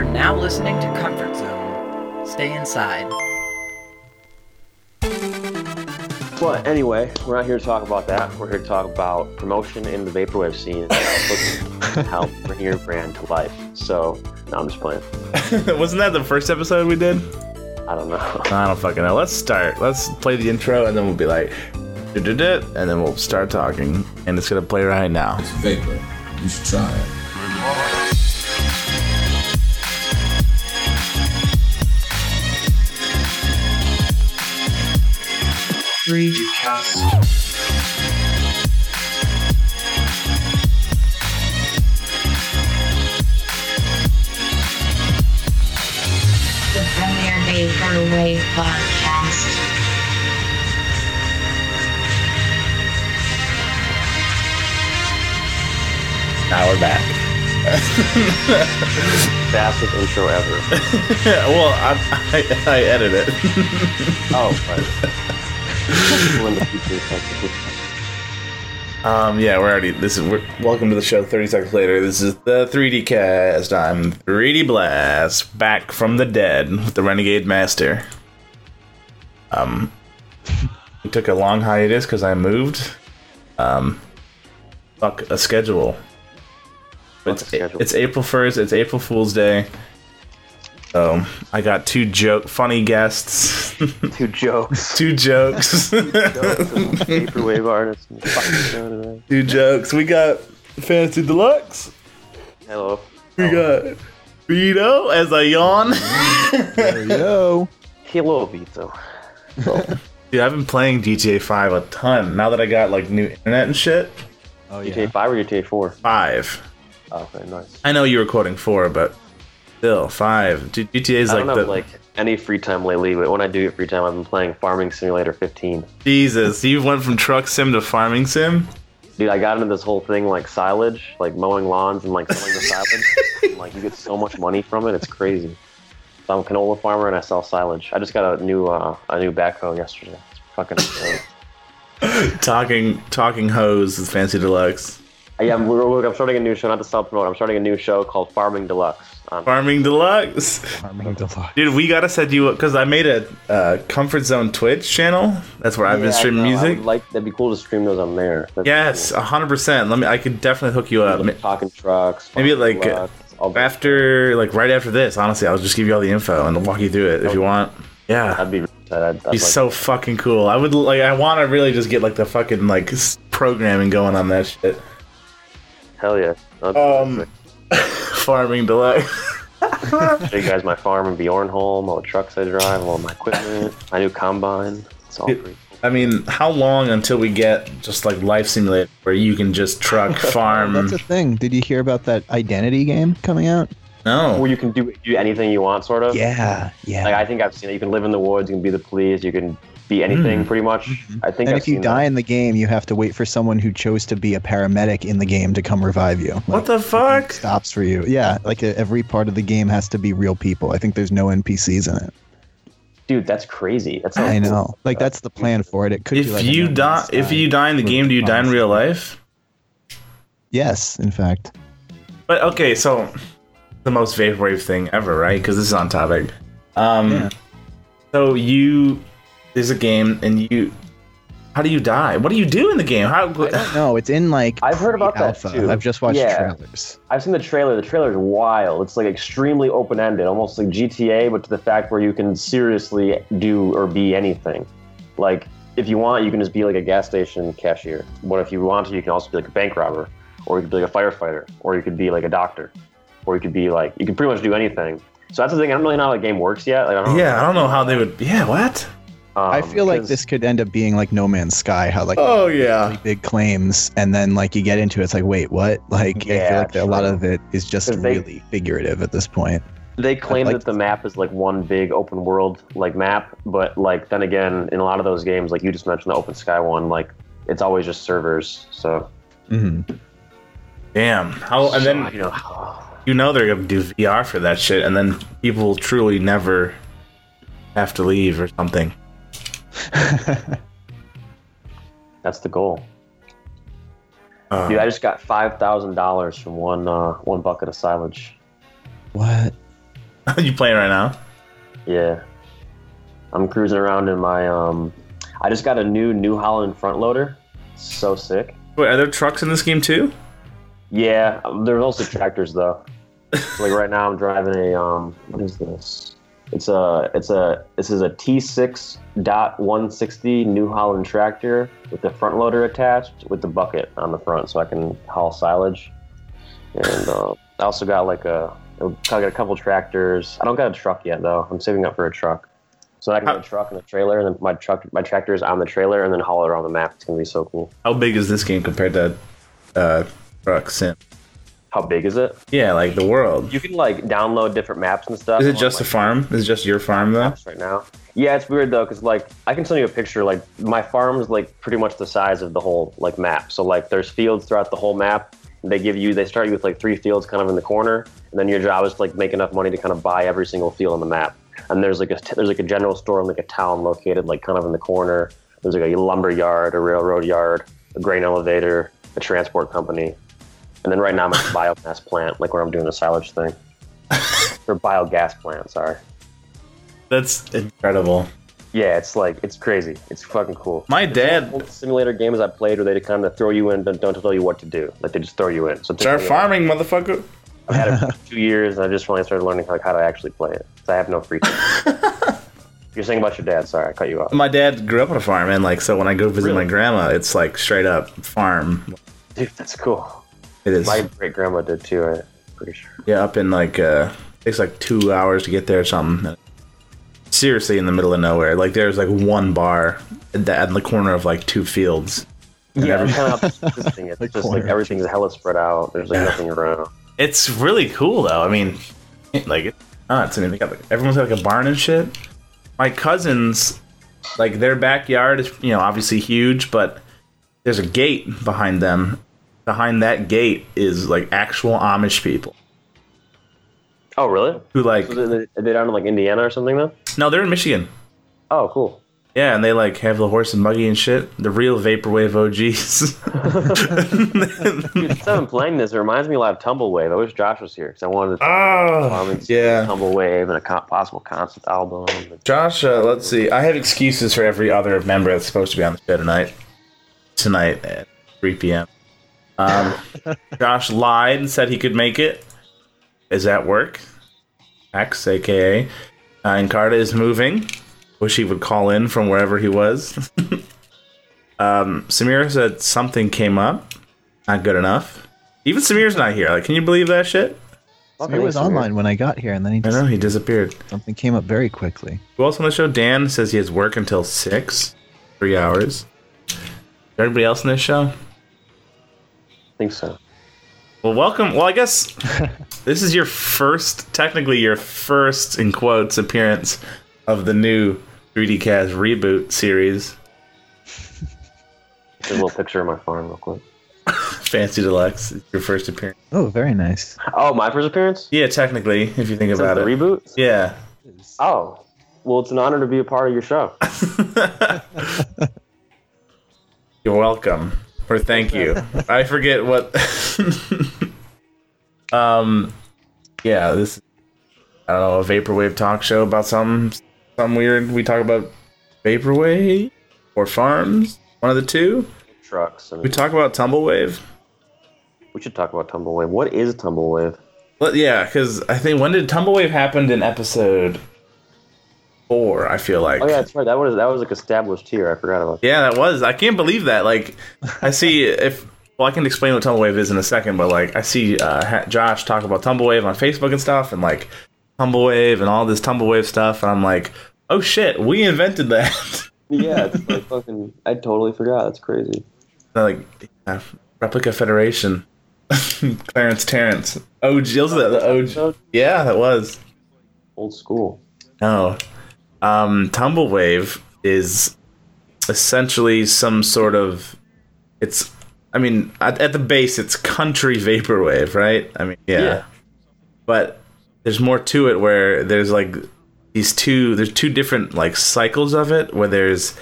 You're now listening to Comfort Zone. Stay inside. But anyway, we're not here to talk about that. We're here to talk about promotion in the vaporwave scene and how bring your brand to life. So, no, I'm just playing. Wasn't that the first episode we did? I don't know. I don't fucking know. Let's start. Let's play the intro and then we'll be like, and then we'll start talking. And it's gonna play right now. It's vapor. You should try it. The Premier Vaporwave Podcast. Now we're back. Fastest intro ever. well, I, I, I edit it. Oh, right. um, yeah, we're already. This is. We're, welcome to the show. Thirty seconds later. This is the 3D cast. I'm 3D Blast, back from the dead with the Renegade Master. Um, we took a long hiatus because I moved. Um, fuck a schedule. It's, a schedule. it's April 1st. It's April Fool's Day. So I got two joke, funny guests, Two jokes. two jokes, Vaporwave artists. and fucking show two jokes. We got Fantasy Deluxe. Hello. We got Vito as I yawn. Yo. Hello, Vito. Dude, I've been playing GTA 5 a ton. Now that I got like new internet and shit. Oh yeah. GTA 5 or GTA 4? Five. Oh, okay, nice. I know you were quoting four, but still five. GTA is I like don't the like any free time lately, but when I do get free time, I've been playing Farming Simulator 15. Jesus. You went from truck sim to farming sim. Dude, I got into this whole thing like silage, like mowing lawns and like selling the silage. and, like you get so much money from it, it's crazy. So I'm a canola farmer and I sell silage. I just got a new uh, a new backhoe yesterday. It's fucking. Talking talking hose with Fantasy Deluxe. yeah, I'm, I'm starting a new show. Not to self promote. I'm starting a new show called Farming Deluxe. Um, Farming Deluxe. Farming Deluxe. Dude, we gotta set you up because I made a uh, Comfort Zone Twitch channel. That's where I've been yeah, I streaming I music. would like that'd be cool to stream those on there. That'd be Yes, cool. hundred percent. Let me. I could definitely hook you up. Like, talking trucks. Maybe like uh, Deluxe, all after, like right after this. Honestly, I'll just give you all the info and walk you through it if you want. Yeah, That'd be. That'd, I'd He's like- so fucking cool. I would like. I want to really just get like the fucking like programming going on that shit. hell yeah. That'd Um, sick. Farming deluxe. show you guys my farm in Bjornholm, all the trucks I drive, all my equipment, my new combine. It's all free. I mean, how long until we get just like life simulator where you can just truck farm? That's a thing. Did you hear about that identity game coming out? no. Where you can do do anything you want, sort of. Yeah, yeah. Like I think I've seen it. You can live in the woods. You can be the police. You can be anything, pretty much. I think. and I've if you die that. in the game, you have to wait for someone who chose to be a paramedic in the game to come revive you. What the fuck? stops for you? Yeah, like every part of the game has to be real people. I think there's no NPCs in it. dude, that's crazy. That's I know. Like that's the plan for it. It could be If like you die, if you die in the game, do you die in real life? Yes, in fact. But okay, so the most vaporwave thing ever, right? Because this is on topic. Um, Yeah. so you there's a game, and you how do you die? What do you do in the game? How? No, it's in like I've heard about that, alpha. too. I've just watched Yeah. trailers. I've seen the trailer. The trailer is wild. It's like extremely open ended, almost like GTA, but to the fact where you can seriously do or be anything. Like if you want, you can just be like a gas station cashier. But if you want to, you can also be like a bank robber, or you could be like a firefighter, or you could be like a doctor, or you could be like you can pretty much do anything. So that's the thing. I don't really know how the game works yet. Like, I don't Yeah, I don't know how they would. Yeah, what? Um, I feel like this could end up being like No Man's Sky, how like Oh yeah. really big claims, and then like you get into it, it's like, wait, what? Like I feel like a lot of it is just 'Cause they- really figurative at this point. They claim like that the map is like one big open world like map, but like then again, in a lot of those games, like you just mentioned the Open Sky one, like it's always just servers. So hmm Damn. How? And then you know, you know they're gonna do VR for that shit, and then people will truly never have to leave or something. that's the goal. Uh, Dude, I just got five thousand dollars from one uh, one bucket of silage. What? Are you playing right now? Yeah. I'm cruising around in my um I just got a new New Holland front loader. So sick. Wait, are there trucks in this game too? Yeah, um, there's also tractors though. Like right now I'm driving a um what is this? It's a it's a this is a T6 dot 160 New Holland tractor with the front loader attached with the bucket on the front so I can haul silage. And uh, I also got like a I got a couple tractors. I don't got a truck yet though. I'm saving up for a truck. So I can get a truck and a trailer, and then my truck, my tractor is on the trailer, and then haul it around the map. It's gonna be so cool. How big is this game compared to uh, Truck Sim? How big is it? Yeah, like the world. You can like download different maps and stuff. Is it on, just a like, farm? Is it just your farm though? right now? Yeah, it's weird though, cause like I can send you a picture. Like my farm's like pretty much the size of the whole like map. So like there's fields throughout the whole map. They give you, they start you with like three fields kind of in the corner, and then your job is to like make enough money to kind of buy every single field on the map. And there's like a there's like a general store in like a town located like kind of in the corner. There's like a lumber yard, a railroad yard, a grain elevator, a transport company, and then right now I'm at a biomass plant, like where I'm doing the silage thing, or biogas plant. Sorry. That's incredible. Yeah, it's like it's crazy. It's fucking cool. My dad simulator games I played where they kind of throw you in, don't, don't tell you what to do. Like they just throw you in. So start farming, motherfucker. I've had it for two years, and I just finally started learning like how to actually play it. 'Cause I have no free time. You're saying about your dad? Sorry, I cut you off. My dad grew up on a farm, and like so when I go visit Really? my grandma, it's like straight up farm. Dude, that's cool. It is. My great grandma did too. I'm pretty sure. Yeah, up in like uh takes like two hours to get there or something. Seriously, in the middle of nowhere. Like there's like one bar at the, the corner of like two fields. Yeah, every- kind of how this thing It's just corner. like everything's hella spread out. There's like Yeah. nothing around. It's really cool though. I mean, like it's nuts. I mean, they got like, everyone's got like a barn and shit. My cousins, like their backyard is you know obviously huge, but there's a gate behind them. Behind that gate is like actual Amish people Oh, really? who like So they, are they down in like Indiana or something though? no, they're in Michigan. Oh, cool. Yeah, and they like have the horse and buggy and shit. The real vaporwave OGs. Dude, I've playing this, it reminds me a lot of Tumblewave. I wish Josh was here because I wanted to oh, yeah. Tumblewave and a co- possible concept album. Josh, uh, let's see. I have excuses for every other member that's supposed to be on the show tonight. Tonight at 3 p.m. Um, Josh lied and said he could make it. Is at work. X, aka uh, Incarta, is moving. Wish he would call in from wherever he was. um, Samier said something came up. Not good enough. Even Samier's not here. Like, can you believe that shit? He was online when I got here, and then he I know he disappeared. something came up very quickly. Who else on the show? Dan says he has work until six, three hours. Is Everybody else in this show? I think so. Well, welcome. Well, I guess this is your first, technically your first in quotes appearance of the new 3D Cast reboot series, There's a little picture of my farm, real quick. Fantasy Deluxe. Your first appearance. Oh, very nice. Oh, my first appearance? Yeah, technically, if you think Since about the it. reboot? yeah. Oh, well, it's an honor to be a part of your show. You're welcome. Or thank you. I forget what. um, yeah, this. I don't know a vaporwave talk show about some something weird. We talk about vaporwave or farms. One of the two. Trucks. We talk about tumblewave. we should talk about Tumblewave. What is Tumblewave? Well, yeah, because I think when did tumblewave happened in episode four? I feel like. Oh, yeah, that's right. That was, that was like established here. I forgot about that. Yeah, that was. I can't believe that. Like, I see if. Well, I can explain what Tumblewave is in a second, but like, I see uh, Josh talk about Tumblewave on Facebook and stuff, and like Tumblewave and all this Tumblewave stuff, and I'm like, oh shit, we invented that. Yeah, it's like fucking. I totally forgot. That's crazy. like, yeah, Replica Federation, Clarence Terrence, OG. Was that the OG? Yeah, that was. Old school. No. Um, Tumblewave is essentially some sort of. It's. I mean, at, at the base, it's country vaporwave, right? I mean, yeah. Yeah. But there's more to it where there's like these two. There's two different like cycles of it where there's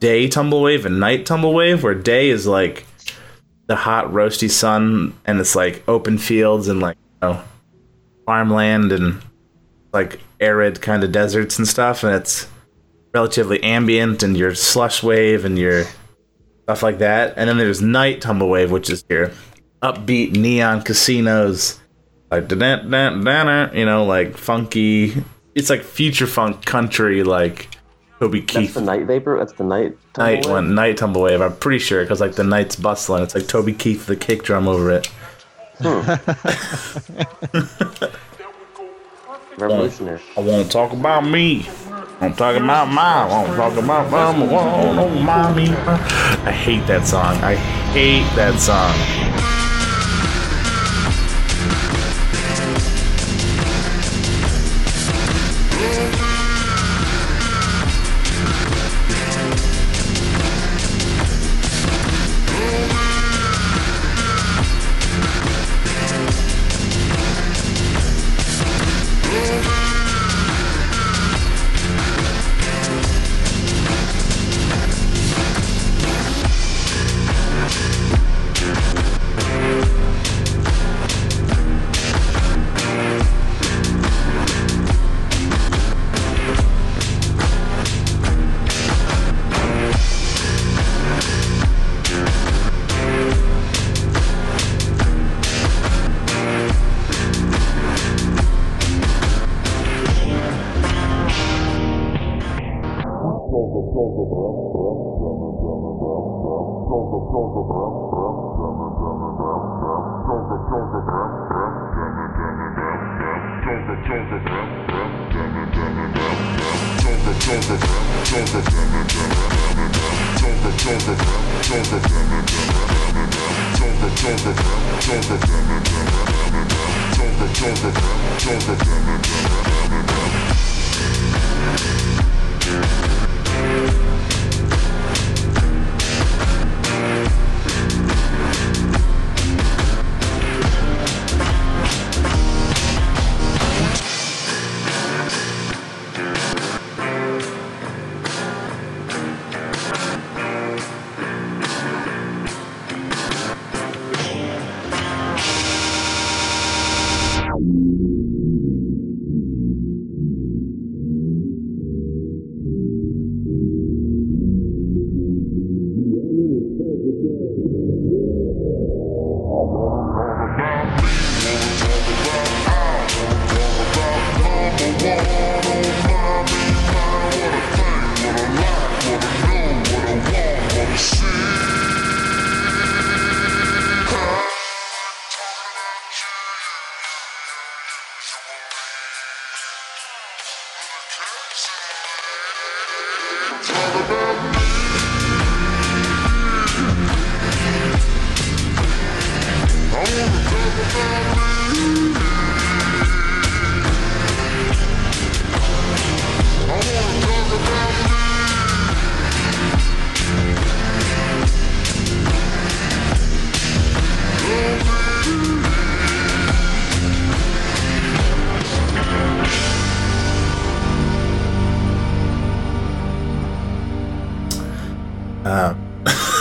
day tumblewave and night tumblewave. Where day is like the hot roasty sun and it's like open fields and like you know farmland and like arid kind of deserts and stuff, and it's relatively ambient and your slush wave and your stuff like that. And then there's night tumblewave, which is your upbeat neon casinos, like da da da da, you know, like funky. It's like future funk country, like Toby Keith. That's the night vapor. That's the night. night tumbleweed? one night tumblewave. I'm pretty sure because like the night's bustling. It's like Toby Keith the kick drum over it. Hmm. Revolutionary. I want to talk about me. I'm talking about my. I want to talk about mama. Oh, mommy. I hate that song. I hate that song.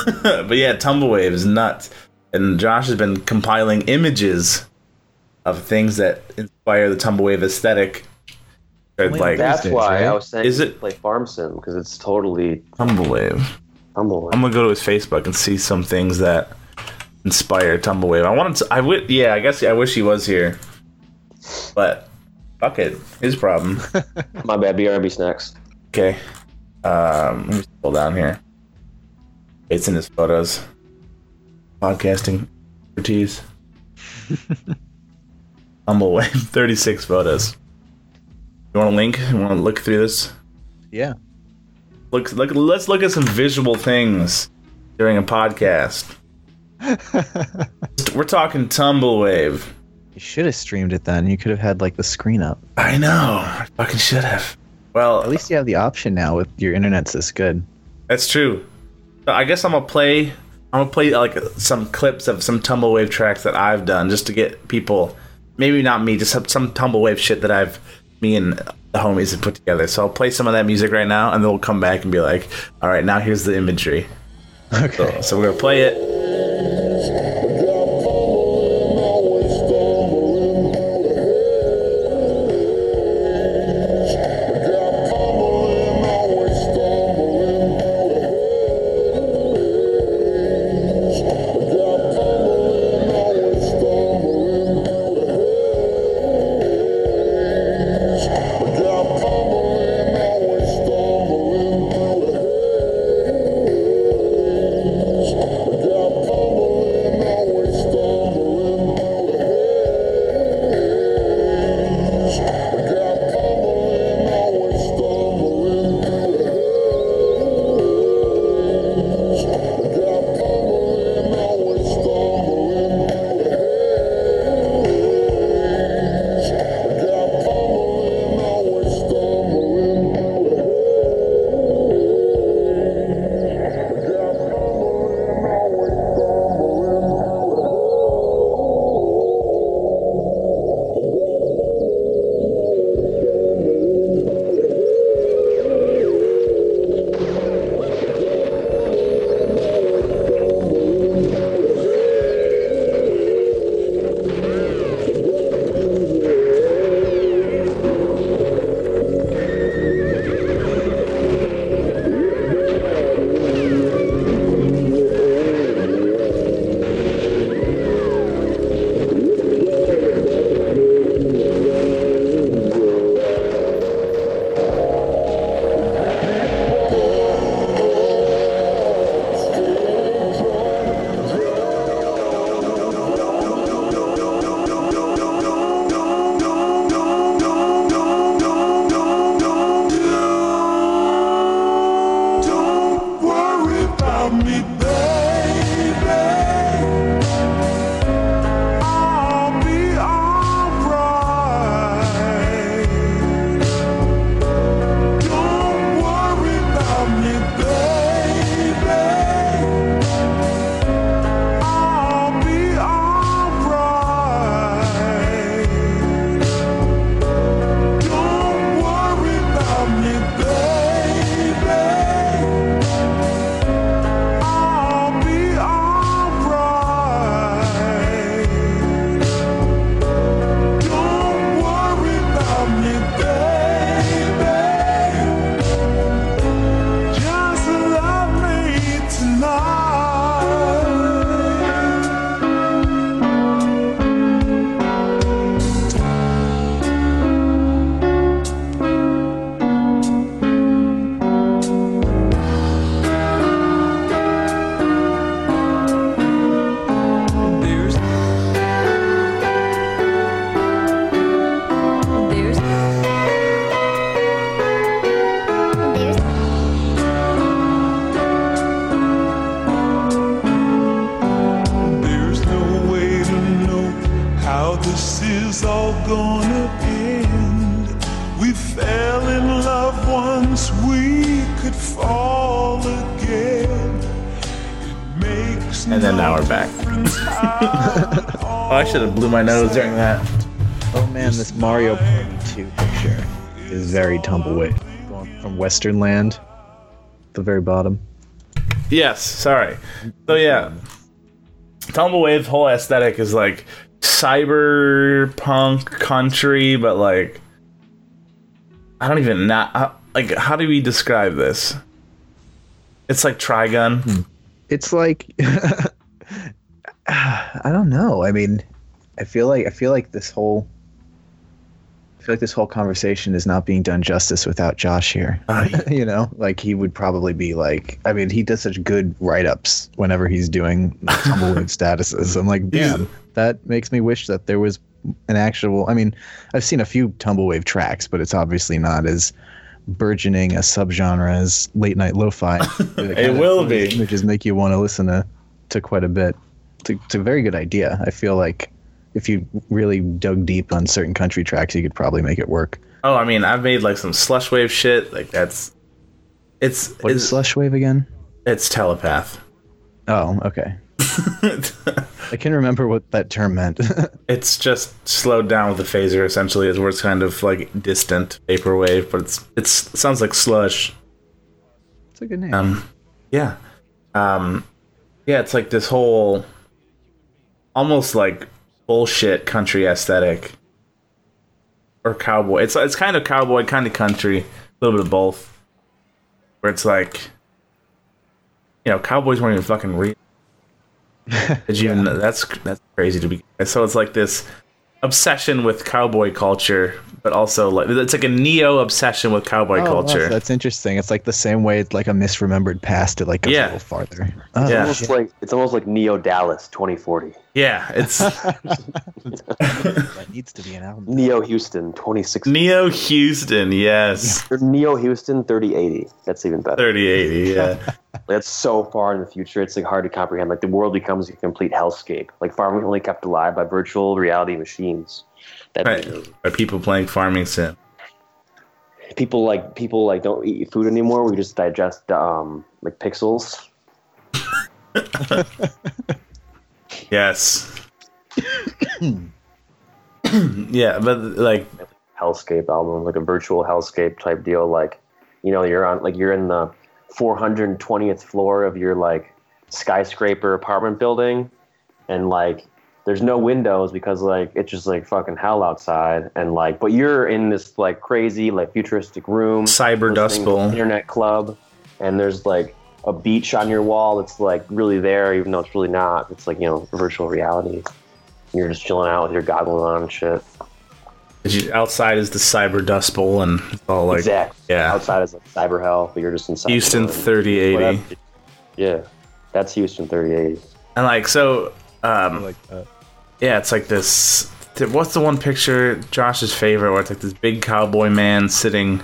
but yeah, Tumblewave is nuts. And Josh has been compiling images of things that inspire the Tumblewave aesthetic. Wait, like That's Thursdays, why right? I was saying Is it- play Farm Sim because it's totally Tumblewave. tumbleweed. I'm gonna go to his Facebook and see some things that inspire Tumblewave. I wanted to. I would. Yeah, I guess I wish he was here. But fuck it, his problem. My bad. BRB snacks. Okay. Um, let me scroll down here. It's in his photos. Podcasting expertise. Tumblewave, 36 photos. You want a link? You want to look through this? Yeah. Look, look. Let's look at some visual things during a podcast. We're talking Tumblewave. You should have streamed it then. You could have had like the screen up. I know. I fucking should have. Well, At least you have the option now with your internet's this good. That's true. So I guess I'm gonna play. I'm gonna play like some clips of some tumblewave tracks that I've done just to get people. Maybe not me, just some, some tumblewave shit that I've me and the homies have put together. So I'll play some of that music right now, and then we'll come back and be like, "All right, now here's the imagery." Okay. So, so we're gonna play it. My nose during that. Oh man, this Mario Party 2 picture is very tumbleweed. Going from Western Land, the very bottom. Yes, sorry. So yeah, Tumblewave's whole aesthetic is like cyberpunk country, but like I don't even not uh, like how do we describe this? It's like Trigun. It's like I don't know. I mean, I feel like I feel like this whole I feel like this whole conversation is not being done justice without Josh here. Uh, you know, like he would probably be like, I mean, he does such good write ups whenever he's doing tumbleweed statuses. I'm like, damn, that makes me wish that there was an actual. I mean, I've seen a few tumblewave tracks, but it's obviously not as burgeoning a subgenre as late night lo-fi. It will be. Images make you want to listen to to quite a bit. It's a, it's a very good idea. I feel like if you really dug deep on certain country tracks, you could probably make it work. Oh, I mean, I've made like some slush wave shit. Like that's it's What is it's, slush wave again? it's telepath. Oh, okay. I can remember what that term meant. It's just slowed down with the phaser. Essentially, is where it's kind of like distant vaporwave, but it's it's it sounds like slush. it's a good name. Um, yeah, um, yeah. It's like this whole almost like bullshit country aesthetic or cowboy. It's it's kind of cowboy, kind of country, a little bit of both. Where it's like, you know, cowboys weren't even fucking real. Did you even? That's that's crazy to be. So it's like this obsession with cowboy culture, but also like it's like a neo obsession with cowboy Oh, wow, culture. that's interesting. It's like the same way it's like a misremembered past. It like goes Yeah. a little farther. Oh, Yeah. Almost like it's almost like Neo Dallas 2040. yeah, it's that needs to be an album. Neo Houston 2060. Neo Houston. Yes, Neo Houston 3080. That's even better. thirty eighty. Yeah. That's so far in the future. It's like hard to comprehend. Like the world becomes a complete hellscape. Like farming only kept alive by virtual reality machines. That right. By people playing farming sim. people like people like don't eat food anymore. We just digest um like pixels. Yes. yeah, but like hellscape album, like a virtual hellscape type deal. Like, you know, you're on like you're in the 420th floor of your like skyscraper apartment building, and like there's no windows because like it's just like fucking hell outside, and like but you're in this like crazy like futuristic room, Cyber Dust Bowl. internet club, and there's like a beach on your wall that's like really there, even though it's really not. It's like you know virtual reality. You're just chilling out with your goggles on and shit. You- outside is the Cyber Dust Bowl, and it's all like exactly. yeah. Outside is like cyber hell, but you're just inside. Houston thirty eighty, Yeah, that's Houston 3080. and like so. Um, like. Yeah, it's like this. What's the one picture Josh's favorite where it's like this big cowboy man sitting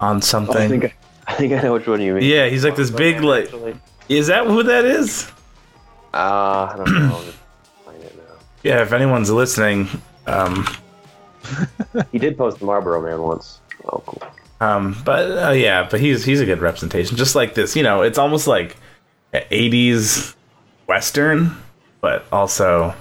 on something? I think I, I think I know which one you mean. yeah, he's like this big like. Actually. Is that who that is? Uh, I don't know. I'll just it now. Yeah, if anyone's listening, um, He did post the Marlboro Man once. Oh, cool. um, but uh, yeah, but he's he's a good representation. Just like this, you know, it's almost like '80s western, but also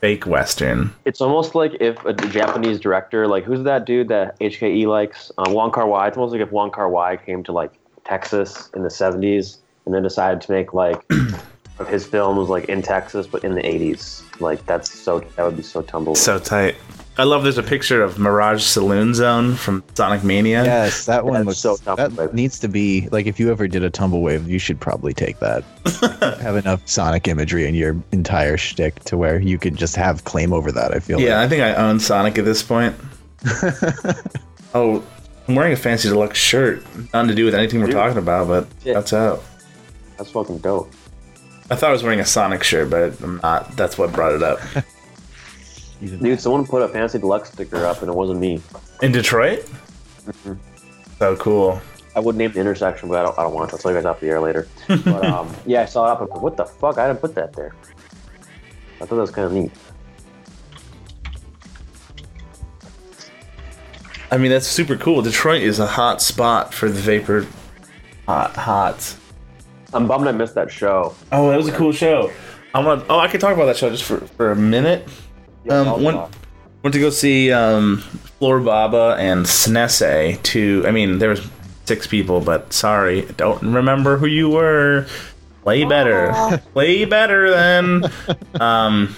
fake western. It's almost like if a Japanese director, like who's that dude that HKE likes, uh, Wong Kar Wai. It's almost like if Wong Kar Wai came to like Texas in the '70s and then decided to make like of his films like in Texas but in the '80s. Like that's so that would be so tumble. So tight. I love. There's a picture of Mirage Saloon Zone from Sonic Mania. Yes, that one looks so that tumbleweed. needs to be like if you ever did a tumble wave, you should probably take that. have enough Sonic imagery in your entire shtick to where you could just have claim over that. I feel. Yeah, I think I own Sonic at this point. oh, I'm wearing a fantasy deluxe shirt. Nothing to do with anything we're talking about, but Yeah. that's out. That's fucking dope. I thought I was wearing a Sonic shirt, but I'm not. That's what brought it up. Dude, someone put a fantasy deluxe sticker up and it wasn't me. In Detroit? So cool. I would name the intersection, but I don't, I don't want to. I'll tell you guys off the air later. But um, yeah, I saw it up and what the fuck? I didn't put that there. I thought that was kind of neat. I mean, that's super cool. Detroit is a hot spot for the vapor. Hot, hot. I'm bummed I missed that show. Oh, that was a cool show. I want. Oh, I could talk about that show just for, for a minute. Yeah, Um, I'll talk. Went to go see um, Floor Baba and Snesse. To I mean, there was six people, but sorry, I don't remember who you were. Play better. Play better then. um.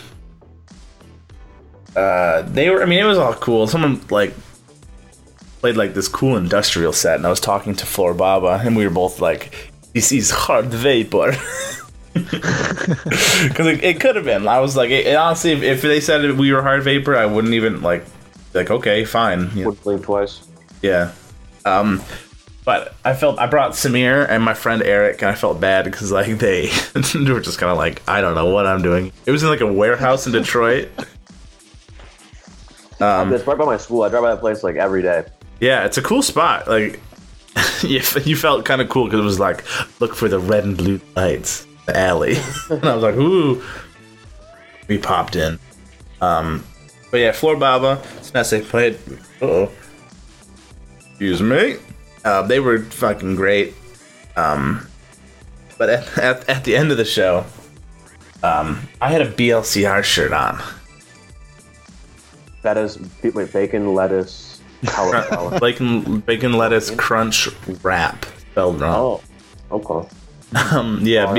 Uh, they were. I mean, it was all cool. Someone like played like this cool industrial set, and I was talking to Floor Baba, and we were both like, "This is hard vapor." Because it, it could have been. I was like, it, honestly, if, if they said we were hard vapor, I wouldn't even like, like okay, fine, know, Would blink twice. yeah. Um, but I felt I brought Samier and my friend Eric, and I felt bad because like they, they were just kind of like, I don't know what I'm doing. It was in like a warehouse in Detroit. Um, It's right by my school. I drive by that place like every day. yeah, it's a cool spot. Like, you, you felt kind of cool because it was like, look for the red and blue lights, the alley, and I was like, ooh. We popped in. Um, but yeah, Floor Baba, Snesse played. Uh oh. Excuse me. Uh, they were fucking great. Um, but at, at, at the end of the show, um, I had a BLCR shirt on. That is wait, bacon, lettuce, cauliflower. bacon, bacon lettuce crunch wrap spelled wrong. oh, okay. Um, yeah,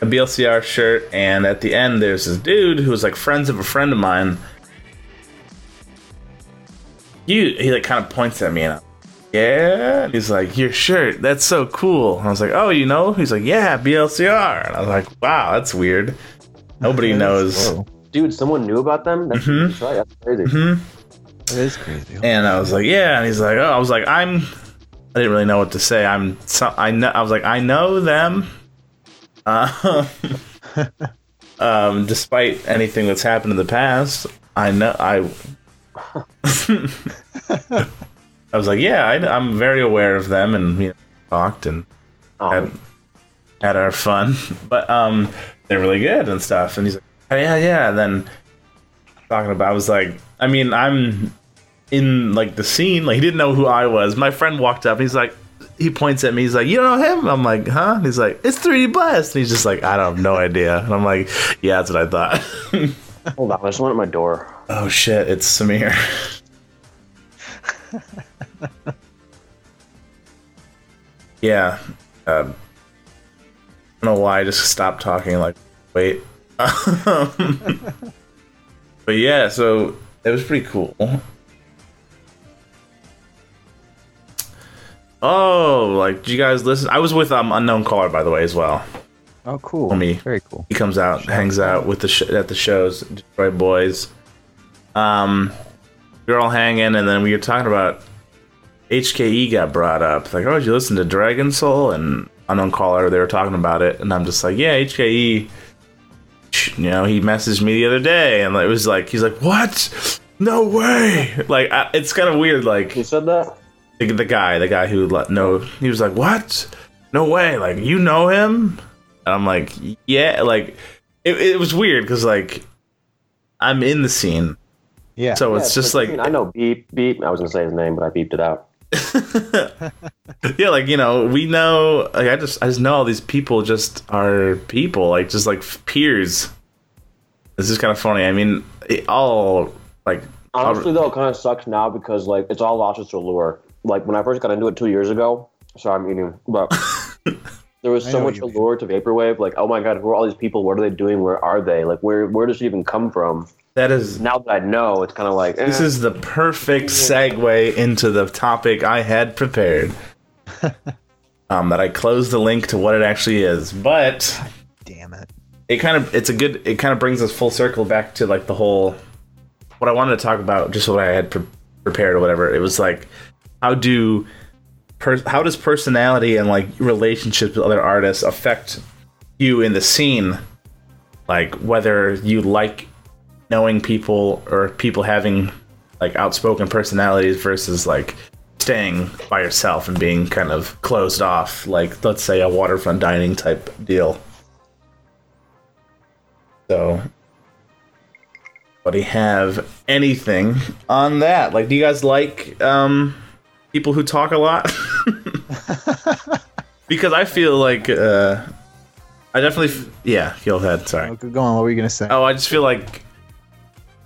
a BLCR shirt, and at the end there's this dude who was like friends of a friend of mine. You, he like kind of points at me and I'm, yeah, and he's like, your shirt, that's so cool. And I was like, oh, you know? He's like, yeah, BLCR, and I was like, wow, that's weird. Nobody knows. Whoa, Dude, someone knew about them? That's, Mhm. that's right. That's crazy. that is crazy. And I was like, yeah. And he's like, oh, I was like, I'm. I didn't really know what to say. I'm. So, I know. I was like, I know them. Uh, um, despite anything that's happened in the past, I know. I. I was like, yeah, I, I'm very aware of them, and you know, talked and Oh, had, had our fun. But um, they're really good and stuff. And he's like, oh, yeah, yeah. And then talking about, I was like, I mean, I'm in like the scene. Like he didn't know who I was. My friend walked up. And he's like, he points at me. He's like, you don't know him? I'm like, huh? And he's like, it's 3D Blast. And he's just like, I don't have no idea. And I'm like, yeah, that's what I thought. hold on. There's someone at my door. oh shit, it's Samier. yeah. Um, I don't know why I just stopped talking. Like, wait. but yeah, so it was pretty cool. Oh, like, did you guys listen? I was with um unknown caller by the way as well. Oh, cool. For me. Very cool. He comes out, hangs out with the sh- at the shows, Detroit boys. Um, we were all hanging, and then we were talking about HKE got brought up. Like, oh, did you listen to Dragon Soul and Unknown Caller? They were talking about it, and I'm just like, yeah, HKE. You know, he messaged me the other day, and it was like, he's like, what? No way! Like, I, it's kind of weird. Like, Who said that? the, the guy, the guy who let no, he was like, "What? No way! Like you know him?" And I'm like, "Yeah." Like it, it was weird because like I'm in the scene, Yeah. so Yeah, it's just I like mean, I know beep beep. I was gonna say his name, but I beeped it out. yeah, like you know, we know. Like I just I just know all these people just are people, like just like peers. This is kind of funny. I mean, it all like Honestly, though, it kind of sucks now because like it's all lost its allure. Like when I first got into it two years ago. Sorry, I'm eating, but there was so much you mean. allure to vaporwave. Like, oh my god, who are all these people? What are they doing? Where are they? Like, where where does it even come from? that is Now that I know, it's kind of like eh. This is the perfect segue into the topic I had prepared. um, that I closed the link to what it actually is, but Damn it. It kind of it's a good it kind of brings us full circle back to like the whole what I wanted to talk about, just what I had pre- prepared or whatever. It was like how do per- how does personality and like relationships with other artists affect you in the scene? Like whether you like knowing people or people having like outspoken personalities versus like staying by yourself and being kind of closed off like let's say a waterfront dining type deal so anybody have anything on that? Like, do you guys like um, people who talk a lot? because I feel like uh, I definitely, f- yeah. Go ahead. Sorry. Okay, go on. What were you gonna say? Oh, I just feel like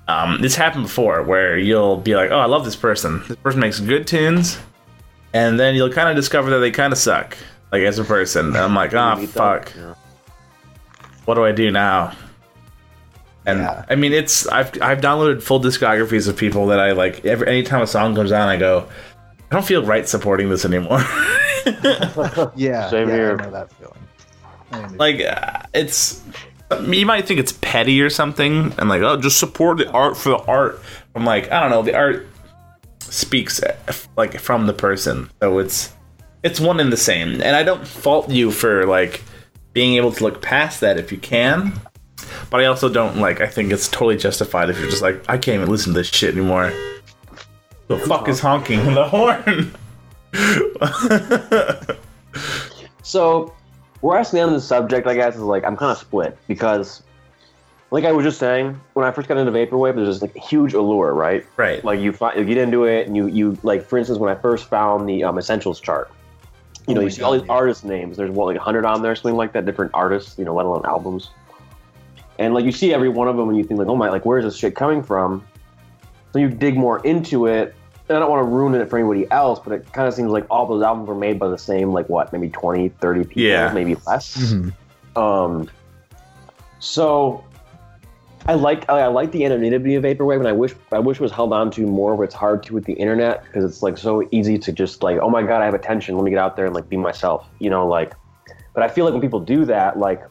um, this happened before, where you'll be like, "Oh, I love this person. This person makes good tunes," and then you'll kind of discover that they kind of suck, like as a person. And I'm like, "Ah, Meet fuck. yeah. What do I do now?" And Yeah. I mean, it's I've I've downloaded full discographies of people that I like. Every anytime a song comes on, I go, I don't feel right supporting this anymore. yeah, Same yeah, here. I know that feeling. Like uh, it's you might think it's petty or something and like oh just support the art for the art i'm like i don't know the art speaks uh, like from the person so it's it's one and the same and i don't fault you for like being able to look past that if you can but i also don't like i think it's totally justified if you're just like i can't even listen to this shit anymore the fuck is honking the horn So, where I stand on the subject, I guess, is like I'm kind of split because, like I was just saying, when I first got into vaporwave, there's this like huge allure, right? right Like you find you get into it, and you you like, for instance, when I first found the um, essentials chart, you know, Oh you my see all these yeah. artist names. There's what like 100 on there, something like that, different artists, you know, let alone albums. And like you see every one of them, and you think like, oh my, like where's this shit coming from? So you dig more into it. And I don't want to ruin it for anybody else, but it kind of seems like all those albums were made by the same, like what, maybe 20, 30 people, Yeah. maybe less. Mhm. Um, so I like I, I like the anonymity of vaporwave, and I wish I wish it was held on to more. But it's hard to with the internet because it's like so easy to just like, oh my god, I have attention. Let me get out there and like be myself, you know, like. But I feel like when people do that, like,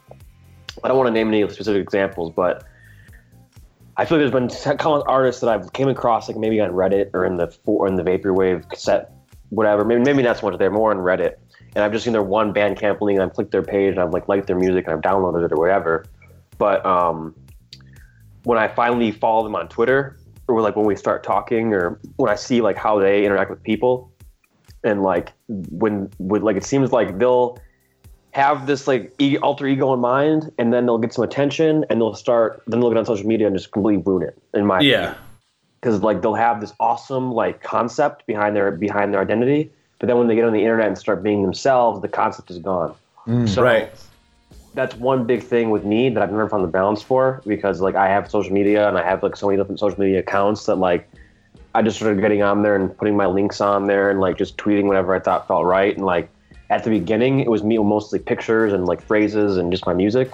I don't want to name any specific examples, but I feel like there's been artists that I've came across, like maybe on Reddit or in the or in the vaporwave cassette, whatever. Maybe maybe not so much there, more on Reddit. And I've just seen their one Bandcamp link, and I've clicked their page, and I've like liked their music, and I've downloaded it or whatever. But um, when I finally follow them on Twitter, or like when we start talking, or when I see like how they interact with people, and like when with like it seems like they'll have this like e- alter ego in mind, and then they'll get some attention, and they'll start then they'll get on social media and just completely ruin it. In my yeah because like they'll have this awesome like concept behind their behind their identity, but then when they get on the internet and start being themselves, the concept is gone. Mm, so right that's one big thing with me that I've never found the balance for because like I have social media and I have like so many different social media accounts that like I just started getting on there and putting my links on there and like just tweeting whatever I thought felt right and like at the beginning it was me mostly pictures and like phrases and just my music.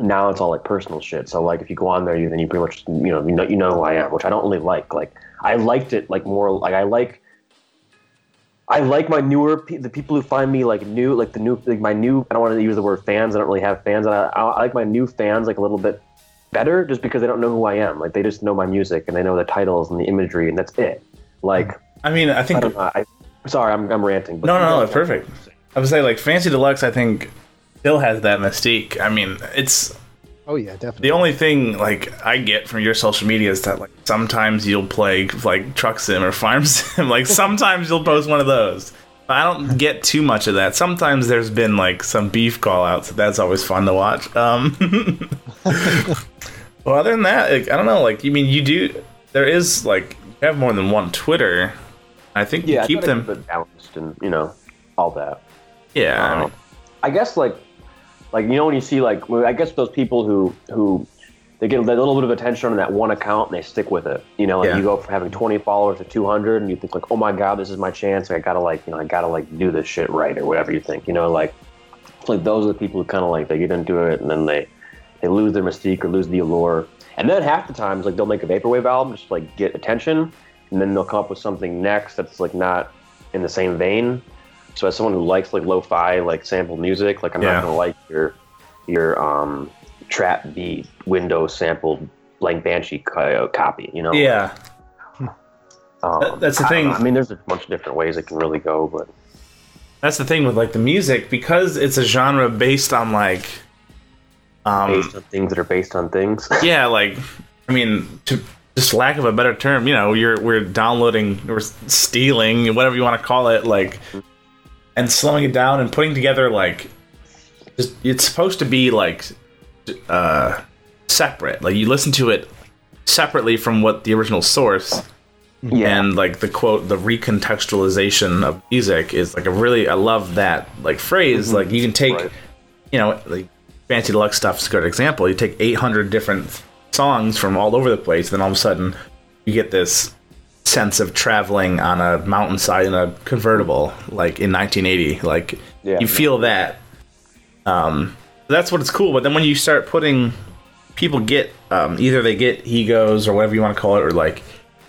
Now it's all like personal shit. So like if you go on there, you then you pretty much you know you know you know who I am, which I don't really like. Like I liked it like more like I like I like my newer pe- the people who find me like new like the new like my new I don't want to use the word fans I don't really have fans and I, I, I like my new fans like a little bit better just because they don't know who I am like they just know my music and they know the titles and the imagery and that's it like i mean i think I I, sorry I'm, I'm ranting but No, no, no, it's perfect. I would say like Fantasy Deluxe. I think still has that mystique. I mean, it's Oh yeah, definitely. the only thing like I get from your social media is that like sometimes you'll play like Truck Sim or Farm Sim. like sometimes you'll post one of those. I don't get too much of that. Sometimes there's been like some beef call outs. That's always fun to watch. Um, well, other than that, like, I don't know. Like, you mean you do? There is like you have more than one Twitter. I think yeah you keep try them. keep balanced and you know all that Yeah, I mean, Um, I guess like like you know when you see like I guess those people who who they get a little bit of attention on that one account and they stick with it. You know, like Yeah. you go from having 20 followers to 200 and you think like, oh my god, this is my chance. I gotta like you know I gotta like do this shit right or whatever you think. You know, like like those are the people who kind of like they get into it and then they they lose their mystique or lose the allure. And then half the times like they'll make a vaporwave album just to, like get attention and then they'll come up with something next that's like not in the same vein. So as someone who likes like lo-fi, like sample music, like I'm Yeah. not gonna like your your um trap beat Windows sampled blank banshee co- copy. You know? yeah. Um, That- that's the I thing. I mean, there's a bunch of different ways it can really go, but That's the thing with like the music because it's a genre based on like um based on things that are based on things. yeah like I mean to just lack of a better term you know you're we're downloading or stealing whatever you want to call it like and slowing it down and putting together like just it's supposed to be like uh separate like you listen to it separately from what the original source Yeah. and like the quote the recontextualization of music is like a really i love that like phrase like you can take Right. you know like fantasy deluxe stuff is a good example you take 800 different songs from all over the place then all of a sudden you get this sense of traveling on a mountainside in a convertible like in 1980 like Yeah. you feel that. Um that's what it's cool but then when you start putting people get um, either they get egos or whatever you want to call it or like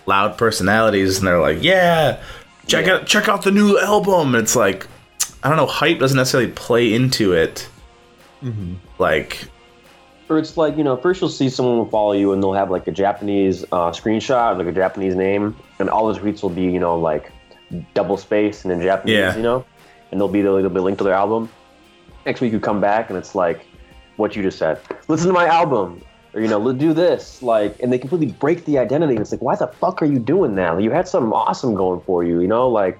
loud personalities and they're like yeah check out check out the new album. It's like i don't know hype doesn't necessarily play into it. Like Or it's like, you know, first you'll see someone will follow you and they'll have like a Japanese uh, screenshot, like a Japanese name, and all the tweets will be, you know, like double space and in Japanese, Yeah. you know? And they'll be, they'll be linked to their album. Next week you come back and it's like what you just said. Listen to my album. Or, you know, let's do this. Like, and they completely break the identity. It's like, why the fuck are you doing that? You had something awesome going for you, you know? Like,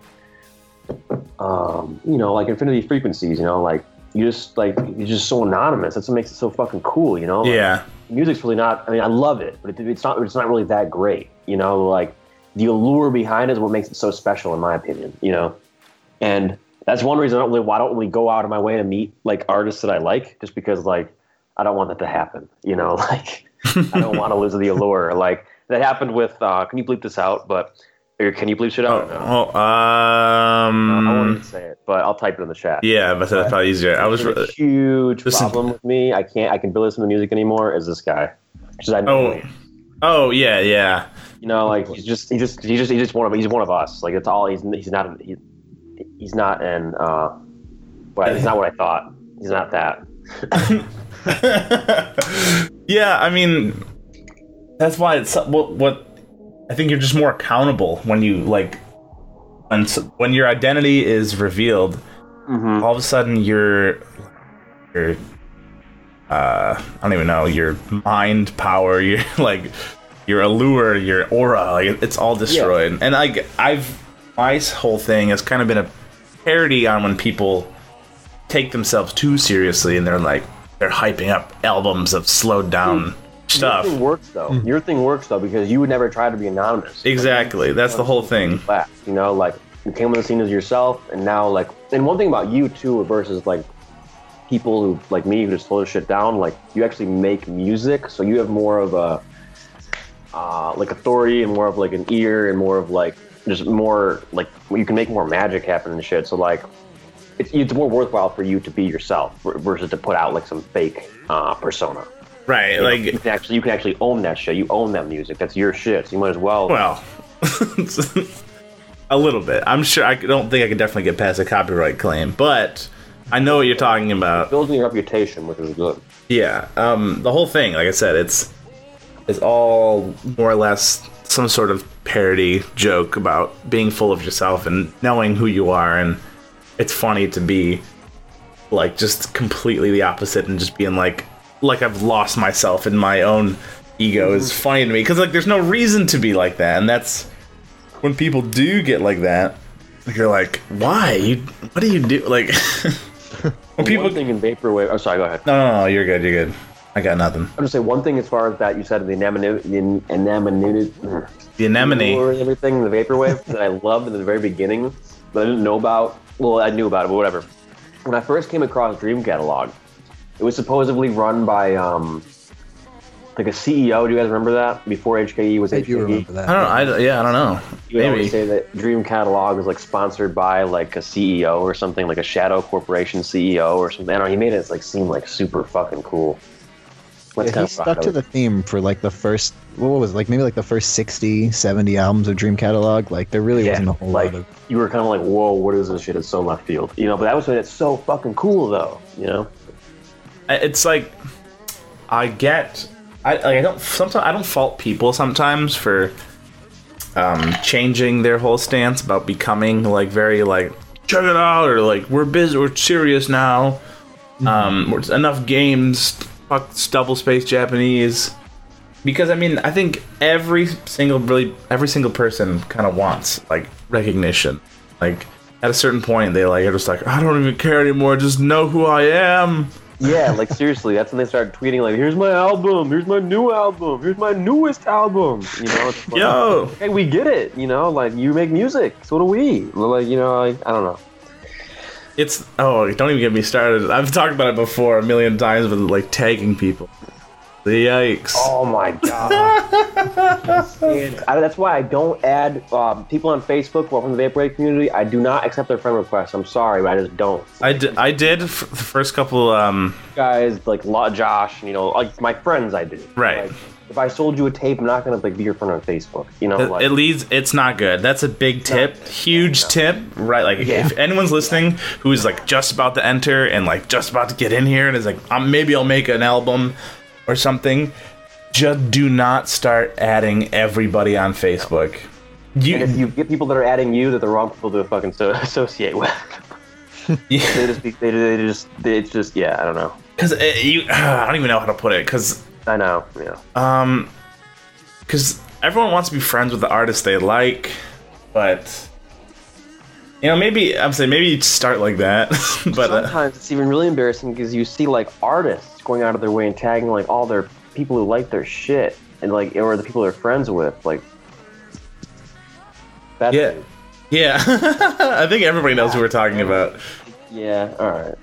um, you know, like infinity frequencies, you know, like you just like you're just so anonymous. That's what makes it so fucking cool, you know? Like, yeah music's really not. I mean, I love it, but it, it's not. It's not really that great, you know. Like the allure behind it is what makes it so special, in my opinion, you know. And that's one reason I don't really. Why I don't really go out of my way to meet like artists that I like, just because like I don't want that to happen, you know. Like I don't want to lose the allure. Like that happened with. uh Can you bleep this out? But can you bleep shit out? no? oh um I won't say it, but I'll type it in the chat. yeah but that's probably easier i was a huge Listen- problem with me. I can't. I can barely listen to music anymore. Is this guy? Because I know, oh oh yeah yeah you know, like he's just, he just, he just, he's just one of, he's one of us. Like it's all. He's, he's not, he, he's not an, uh, but he's not what I thought. He's not that. yeah, I mean, that's why it's what what I think you're just more accountable when you like when when your identity is revealed. Mm-hmm. All of a sudden, your your uh, I don't even know your mind power, your like your allure, your aura, like it's all destroyed. And like I've my whole thing has kind of been a parody on when people take themselves too seriously and they're like they're hyping up albums of slowed down hmm. stuff. Your thing works though. Hmm. Your thing works though because you would never try to be anonymous. Exactly. That's the whole thing. Left, you know, like you came on the scene as yourself, and now like, and one thing about you too versus like people who like me who just slow shit down, like you actually make music, so you have more of a uh, like authority and more of like an ear and more of like just more like you can make more magic happen and shit. So like. It's, it's more worthwhile for you to be yourself versus to put out like some fake uh, persona. Right. You know, you Like can actually you can actually own that shit. You own that music. That's your shit. So you might as well. well a little bit. I'm sure I don't think I could definitely get past a copyright claim, but I know what you're talking about. building your reputation, which is good. Yeah, um, the whole thing, like I said, it's it's all more or less some sort of parody joke about being full of yourself and knowing who you are, and it's funny to be like just completely the opposite and just being like like I've lost myself in my own ego is mm-hmm. funny to me because like there's no reason to be like that, and that's when people do get like that. You're like, why? You what do you do? Like when people. one thing in vaporwave. Oh, sorry. Go ahead. No, no, no, you're good. You're good. I got nothing. I'm just say one thing as far as that you said the anemone, the anemone, The anemone. or everything, the vaporwave that I loved in the very beginning, but I didn't know about. Well, I knew about it, but whatever. When I first came across Dream Catalogue, it was supposedly run by um, like a CEO. Do you guys remember that? Before HKE was If you HKE. remember that. I don't know. I, yeah, I don't know. You would always say that Dream Catalogue is like sponsored by like a CEO or something, like a Shadow Corporation CEO or something. I don't know. He made it like seem like super fucking cool. That's Yeah, kinda he stuck to rock. the theme for like the first what was it, like maybe like the first 60 70 albums of dream catalogue like there really Yeah, wasn't a whole like lot of you were kind of like, whoa, what is this shit? It's so left field, you know. But that was when it's so fucking cool, though, you know. It's like I get. I like, I don't. Sometimes I don't fault people sometimes for um, changing their whole stance about becoming like very like check it out or like we're busy, we're serious now. Um, we're- enough games. Fuck double space Japanese. Because I mean, I think every single really every single person kind of wants like recognition. Like at a certain point, they like are just like, I don't even care anymore. Just know who I am. Yeah, like seriously, that's when they started tweeting like, "Here's my album. Here's my new album. Here's my newest album." You know, it's like, Yo, hey, we get it. You know, like you make music, so do we. Like, you know, like I don't know. It's oh, don't even get me started. I've talked about it before a million times with like tagging people. The yikes. Oh my god. I, that's why I don't add um, people on Facebook who are from the Vaporwave community. I do not accept their friend requests. I'm sorry, but I just don't. I did, I did f- the first couple um Guys like Law Josh, you know, like my friends, I do. Right. Like, if I sold you a tape, I'm not gonna like be your friend on Facebook. You know, It, like it leads. It's not good. That's a big tip, huge tip, right? Like Yeah. if anyone's listening who is like just about to enter and like just about to get in here and is like, um, maybe I'll make an album or something. Just do not start adding everybody on Facebook. and if You, get people that are adding you, they're the wrong people to fucking so, associate with. yeah. they just, they, they just, they, it's just, yeah, I don't know. because you, I don't even know how to put it. Because I know, yeah. Um, because everyone wants to be friends with the artist they like, but you know, maybe I'm saying maybe you start like that. but uh, Sometimes it's even really embarrassing because you see like artists going out of their way and tagging like all their people who like their shit and like or the people they're friends with, like. That's Yeah. yeah, I think everybody knows who we're talking about. Yeah. All right.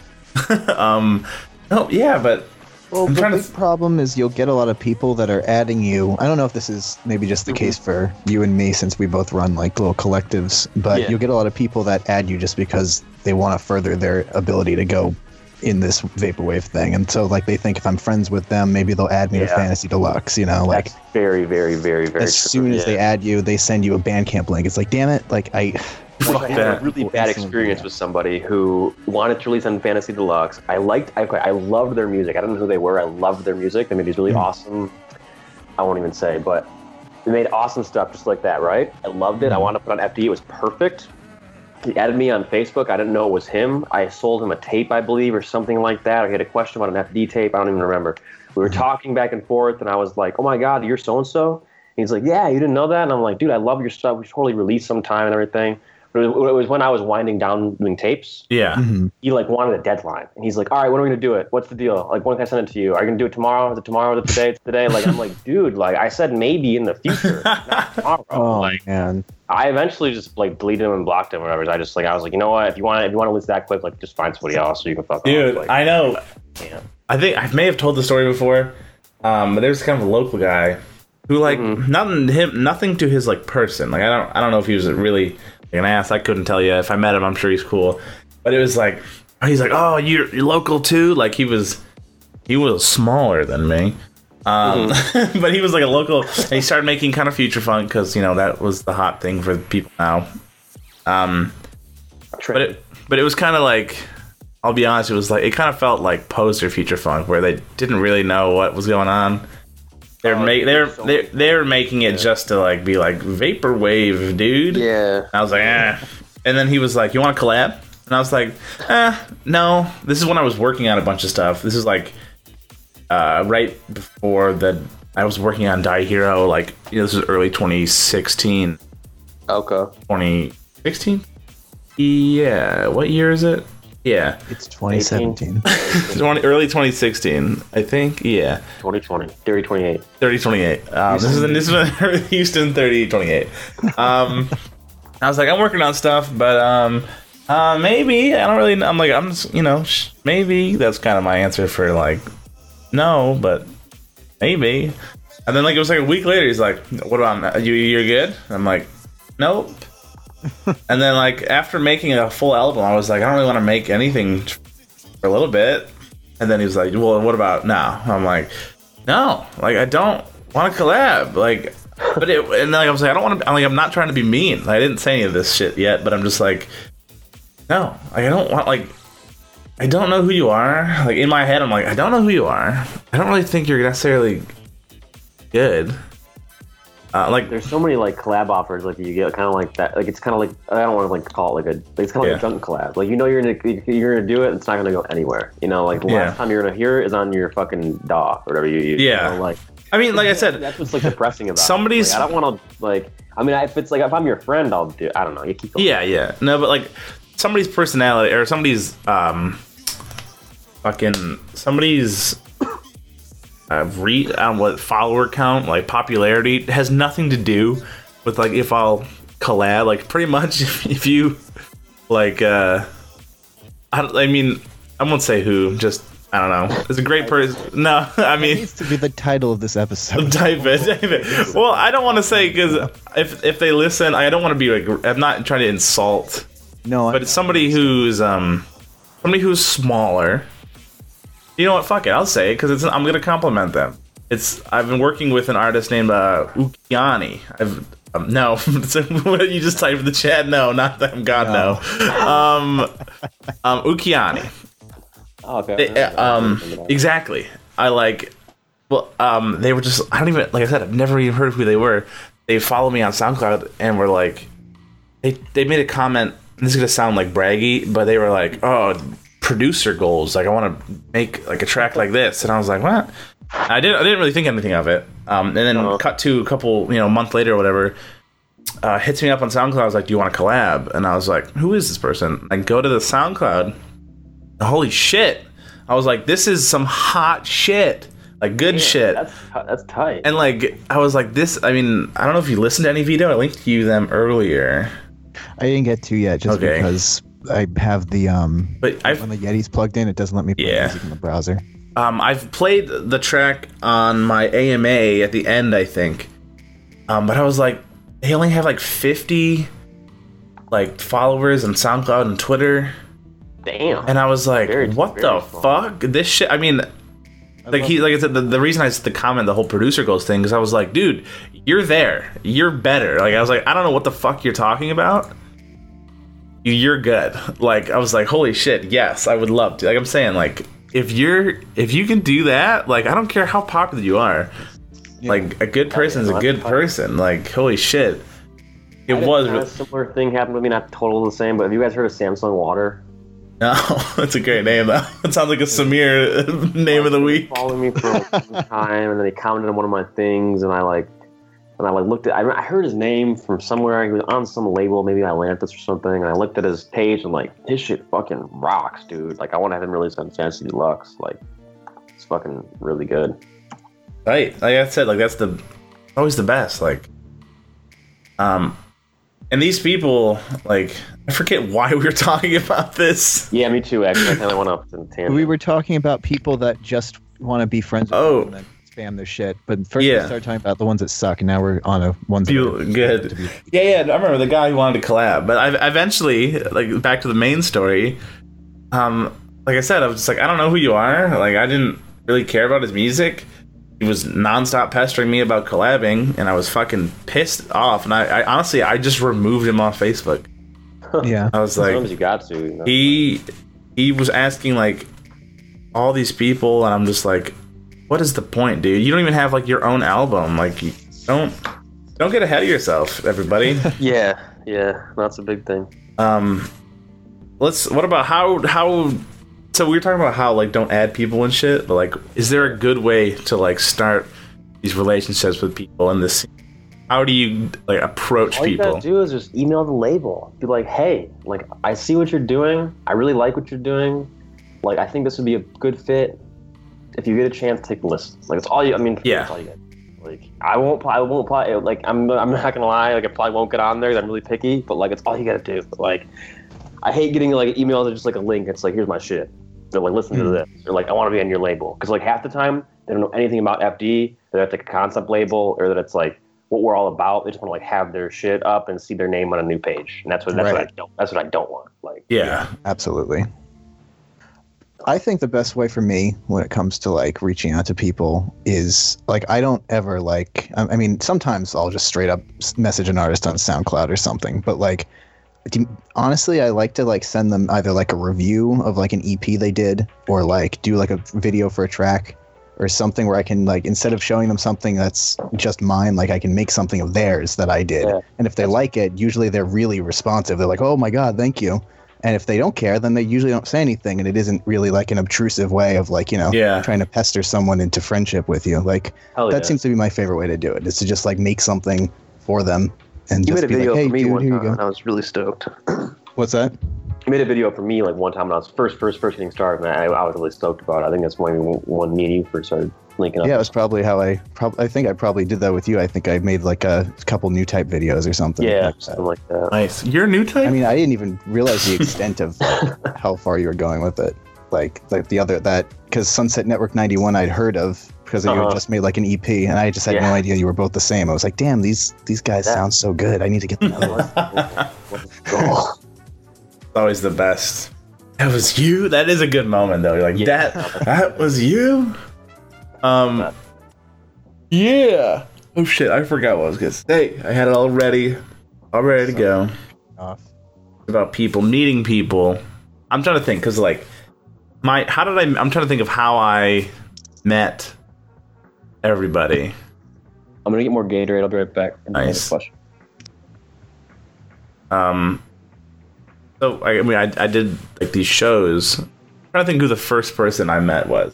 Um, no, yeah, but Well, I'm the big th- problem is you'll get a lot of people that are adding you. I don't know if this is maybe just the Mm-hmm. case for you and me since we both run like little collectives, but Yeah. you'll get a lot of people that add you just because they want to further their ability to go in this vaporwave thing. And so like they think if I'm friends with them, maybe they'll add me to Fantasy Deluxe, you know, like That's very, very, very, very. as true, soon as yeah. they add you, they send you a Bandcamp link. It's like, damn it, like I fuck I had a really bad experience with somebody who wanted to release on Fantasy Deluxe. I liked, I, I loved their music. I don't know who they were. I loved their music. They made these really awesome. I won't even say, but they made awesome stuff just like that, right? I loved it. I wanted to put on FD. It was perfect. He added me on Facebook. I didn't know it was him. I sold him a tape, I believe, or something like that. I had a question about an FD tape. I don't even remember. We were talking back and forth, and I was like, "Oh my God, you're so and so." He's like, "Yeah, you didn't know that?" And I'm like, "Dude, I love your stuff. We should totally release sometime and everything." But it was, it was when I was winding down doing tapes. yeah, He like wanted a deadline, and he's like, "All right, when are we gonna do it? What's the deal? Like, when can I send it to you? Are you gonna do it tomorrow? Is it tomorrow? Is it today? It's today?" Like, I'm like, "Dude, like I said, maybe in the future, not tomorrow." Oh like, man. I eventually just like deleted him and blocked him, or whatever. I just like I was like, you know what? If you want, if you want to lose that quick, like just find somebody else, so you can fuck dude, off. Like, I know. yeah. I think I may have told the story before. Um, but there's kind of a local guy who like nothing him nothing to his like person. Like I don't I don't know if he was really like an ass. I couldn't tell you. If I met him, I'm sure he's cool. But it was like he's like, oh, you're, you're local too. Like he was he was smaller than me. Um, but he was like a local, and he started making kind of future funk because you know that was the hot thing for people now. Um, but it but it was kind of like I'll be honest, it was like it kind of felt like poster future funk where they didn't really know what was going on. They're Oh, ma- they're so they they were making it just to like be like vaporwave, dude. yeah. I was like, eh. And then he was like, "You want to collab?" And I was like, "Eh, no." This is when I was working on a bunch of stuff. This is like uh, right before that I was working on Die Hero. Like, you know, this was early 2016. Okay. 2016? Yeah. What year is it? Yeah. It's 2017. 20, early 2016, I think. Yeah. 2020. Theory 28. 3028. Um, this is in this is in Houston 3028. Um, I was like, I'm working on stuff, but um, uh, maybe I don't really. I'm like, I'm just, you know, sh- maybe that's kind of my answer for like, no, but maybe. And then like it was like a week later, he's like, "What about you? You're good." I'm like, "Nope." And then like after making a full album, I was like, I don't really want to make anything for a little bit. And then he was like, "Well, what about now?" I'm like, "No, like I don't want to collab." Like, but it and like, I was like, I don't want to. I'm like, I'm not trying to be mean. Like, I didn't say any of this shit yet, but I'm just like, no, like I don't want like. I don't know who you are. Like in my head, I'm like, I don't know who you are. I don't really think you're necessarily good. Uh, like, There's so many like collab offers like you get kind of like that. Like it's kind of like I don't want to like call it like a. Like, it's kind of like Yeah. a junk collab. Like you know you're gonna you're gonna do it. and It's not gonna go anywhere. You know, like the Yeah. last time you're gonna hear it is on your fucking DAW or whatever you use. Yeah. You know, like I mean, like I said, that's what's like depressing about. it. Somebody's- Like, I don't want to like. I mean, if it's like if I'm your friend, I'll do. I don't know. You keep. Going. Yeah, yeah. No, but like somebody's personality or somebody's um fucking somebody's uh, re um, what follower count, like popularity, has nothing to do with like if I'll collab. Like pretty much, if, if you like, uh, I, don't- I mean, I won't say who. Just I don't know. It's a great person. No, I mean. needs to be the title of this episode. Type it, type it. Well, I don't want to say because if if they listen, I don't want to be like I'm not trying to insult No, but it's somebody who's um somebody who's smaller. You know what? Fuck it. I'll say it because it's I'm gonna compliment them. It's I've been working with an artist named uh, Ukiani. I've um, no, you just typed in the chat. No, not them. God no. Um, um, Ukiani. Oh, okay. They- uh, um, exactly. I like. Well, um, they were just. I don't even like I said. I've never even heard who they were. They follow me on SoundCloud and were like, they they made a comment. and This is gonna sound like braggy, but they were like, "Oh, producer goals. Like I want to make like a track like this," and I was like, "What?" I didn't. I didn't really think anything of it. Um, and then Uh-huh. cut to a couple, you know, a month later or whatever. Uh, hits me up on SoundCloud. I was like, "Do you want to collab?" And I was like, "Who is this person?" I go to the SoundCloud. Holy shit! I was like, "This is some hot shit, like good shit." That's that's tight. And like, I was like, "This." I mean, I don't know if you listened to any video. I linked you them earlier, I didn't get to yet just Okay. because I have the um but I've when the Yeti's plugged in, it doesn't let me play Yeah. music in the browser. Um, I've played the track on my AMA at the end, I think. Um, but I was like, they only have like 50 like followers on SoundCloud and Twitter, Damn. and I was like, Very- what very the small. fuck? This shit. I mean, like he, like I said, the, the reason I said the comment, the whole producer goes thing, is I was like, dude, you're there, you're better. Like I was like, I don't know what the fuck you're talking about. You- You're good. Like I was like, holy shit, yes, I would love to. Like I'm saying, like if you're if you can do that, like I don't care how popular you are. Like a good person is a good person. Like holy shit, it was. a similar thing happened to me, not totally the same, but have you guys heard of Samsung Water? no, that's a great name though. It sounds like a Samier name of the week. Following me for a long time, and then he commented on one of my things, and I like, and I like looked at. I, I heard his name from somewhere. He was on some label, maybe Atlantis or something, and I looked at his page and like, his shit fucking rocks, dude. Like, I want to have him release on Fantasy Deluxe. Like, it's fucking really good. Right. Like I said, like that's the always the best. Like, um, and these people, like, I forget why we were talking about this. Yeah, me too. Actually, I kind of went off to the tangent. We were talking about people that just want to be friends with Oh. you and then spam their shit. But first Yeah. we started talking about the ones that suck, and now we're on a ones that Feel good. be- Yeah, yeah. I remember the guy who wanted to collab, but I eventually, like, back to the main story. Um, like I said, I was just like, I don't know who you are. Like, I didn't really care about his music. He was nonstop pestering me about collabing, and I was fucking pissed off. And I, I honestly, I just removed him off Facebook. Yeah. I was like, Sometimes you got to. You know? he he was asking like all these people and i'm just like what is the point dude you don't even have like your own album like don't don't get ahead of yourself everybody Yeah, yeah, that's a big thing. um let's what about how how so we were talking about how like don't add people and shit but like is there a good way to like start these relationships with people in this how do you like approach All you people gotta do is just email the label. Be like, hey, like I see what you're doing. I really like what you're doing. Like I think this would be a good fit. If you get a chance, take the list. Like it's all you. I mean, Yeah. That's all you get. Like I won't. I won't apply. Like I'm. I'm not gonna lie. Like I probably won't get on there. 'cause I'm really picky. But like it's all you gotta do. Like I hate getting like emails email that's just like a link. It's like here's my shit. They're like listen to hmm. this. They're like I want to be on your label because like half the time they don't know anything about FD. That it's like a concept label or that it's like what we're all about. They just want to like have their shit up and see their name on a new page, and that's what that's what I don't. That's what I don't want. Like yeah Absolutely. I think the best way for me when it comes to like reaching out to people is like I don't ever like I I mean sometimes I'll just straight up message an artist on SoundCloud or something but like honestly I like to like send them either like a review of like an EP they did or like do like a video for a track or something where I can like instead of showing them something that's just mine like I can make something of theirs that I did. Yeah. and if they like it usually they're really responsive. They're like oh my god thank you and if they don't care, then they usually don't say anything, and it isn't really like an obtrusive way of like you know Yeah. trying to pester someone into friendship with you. Like hell that yeah. seems to be my favorite way to do it. Is to just like make something for them and You just made a be video like, hey, for me dude, one here you time, and go. I was really stoked. What's that? he made a video for me like one time when I was first, first, first getting started, and I, I was really stoked about it. I think that's when when me and you first started linking up. Yeah, it was probably how I probably. I think I probably did that with you. I think I made like a couple new type videos or something. yeah, like that. something like that. Nice. You're new type. I mean, I didn't even realize the extent of like, how far you were going with it. Like, like the other that because Sunset Network '91 I'd heard of because you Uh-huh. had just made like an EP, and I just had no idea you were both the same. I was like, damn, these these guys Yeah. sound so good. I need to get them. It's always the best. That was you. That is a good moment though. You're like Yeah. that. That was you. Um. Yeah. Oh shit! I forgot what I was gonna say. I had it all ready, all ready to go. Off. About people meeting people. I'm trying to think because like my how did I? I'm trying to think of how I met everybody. I'm gonna get more Gatorade. I'll be right back. Nice. Question. Um. So I, I mean, I, I did like these shows. I'm trying to think who the first person I met was.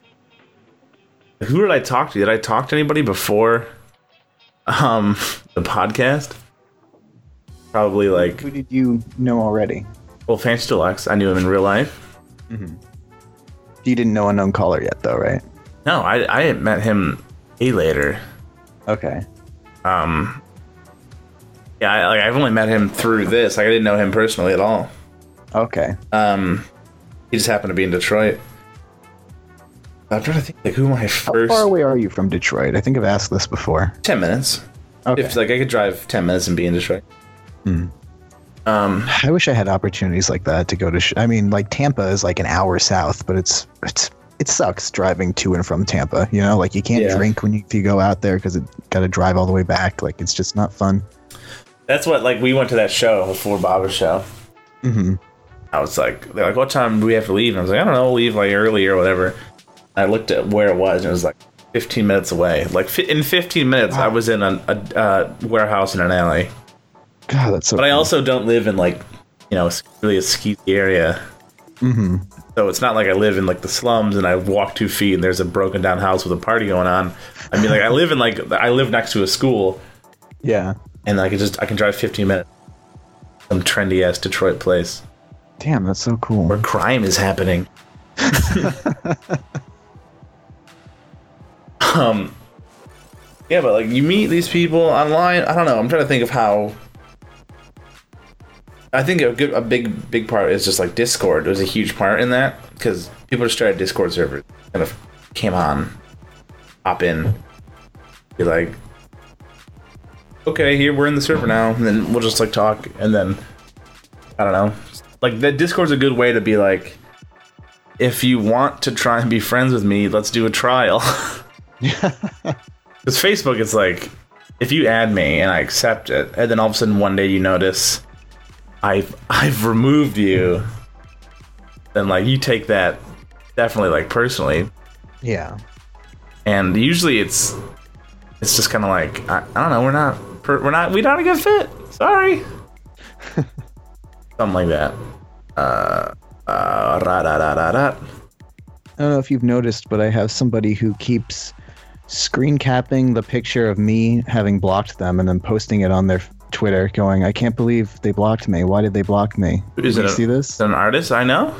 Who did I talk to? Did I talk to anybody before? Um, the podcast. Probably like Who did you know already? well, Fantasy Deluxe. I knew him in real life. You didn't know unknown caller yet, though, right? No, I I met him way later. Okay. Um. Yeah, I, like I've only met him through this. Like I didn't know him personally at all. Okay. Um, he just happened to be in Detroit. I'm trying to think like who my first. How far away are you from Detroit? I think I've asked this before. ten minutes. Okay. If like I could drive ten minutes and be in Detroit. Hmm. Um, I wish I had opportunities like that to go to. Sh- I mean, like Tampa is like an hour south, but it's it's it sucks driving to and from Tampa. You know, like you can't Yeah. drink when you if you go out there because it got to drive all the way back. Like it's just not fun. that's what like we went to that show before Baba's show. hmm I was like, they're like, what time do we have to leave? And I was like, I don't know, leave like early or whatever. I looked at where it was, and it was like 15 minutes away. Like fi- in 15 minutes, I was in a, a uh, warehouse in an alley. God, that's so. But I also don't live in like, you know, really a ski area. hmm So it's not like I live in like the slums and I walk two feet and there's a broken down house with a party going on. I mean, like I live in like I live next to a school Yeah. and I can just I can drive 15 minutes. Some trendy ass Detroit place Damn, that's so cool. where crime is happening. um, yeah, but like you meet these people online. I don't know. I'm trying to think of how. I think a good, a big, big part is just like Discord. There's a huge part in that because people just started Discord servers, kind of came on, hop in, be like, okay, here we're in the server now, and then we'll just like talk, and then I don't know, like the Discord's a good way to be like, if you want to try and be friends with me, let's do a trial. Because Facebook, is like, if you add me and I accept it, and then all of a sudden one day you notice I've I've removed you, then like you take that definitely like personally, Yeah. and usually it's it's just kind of like I, I don't know, we're not we're not we're not a good fit. Sorry, something like that. Uh, uh, ra da da da da. I don't know if you've noticed, but I have somebody who keeps screen capping the picture of me having blocked them and then posting it on their Twitter, going, "I can't believe they blocked me. Why did they block me?" Is it you a- see this? Is it an artist I know?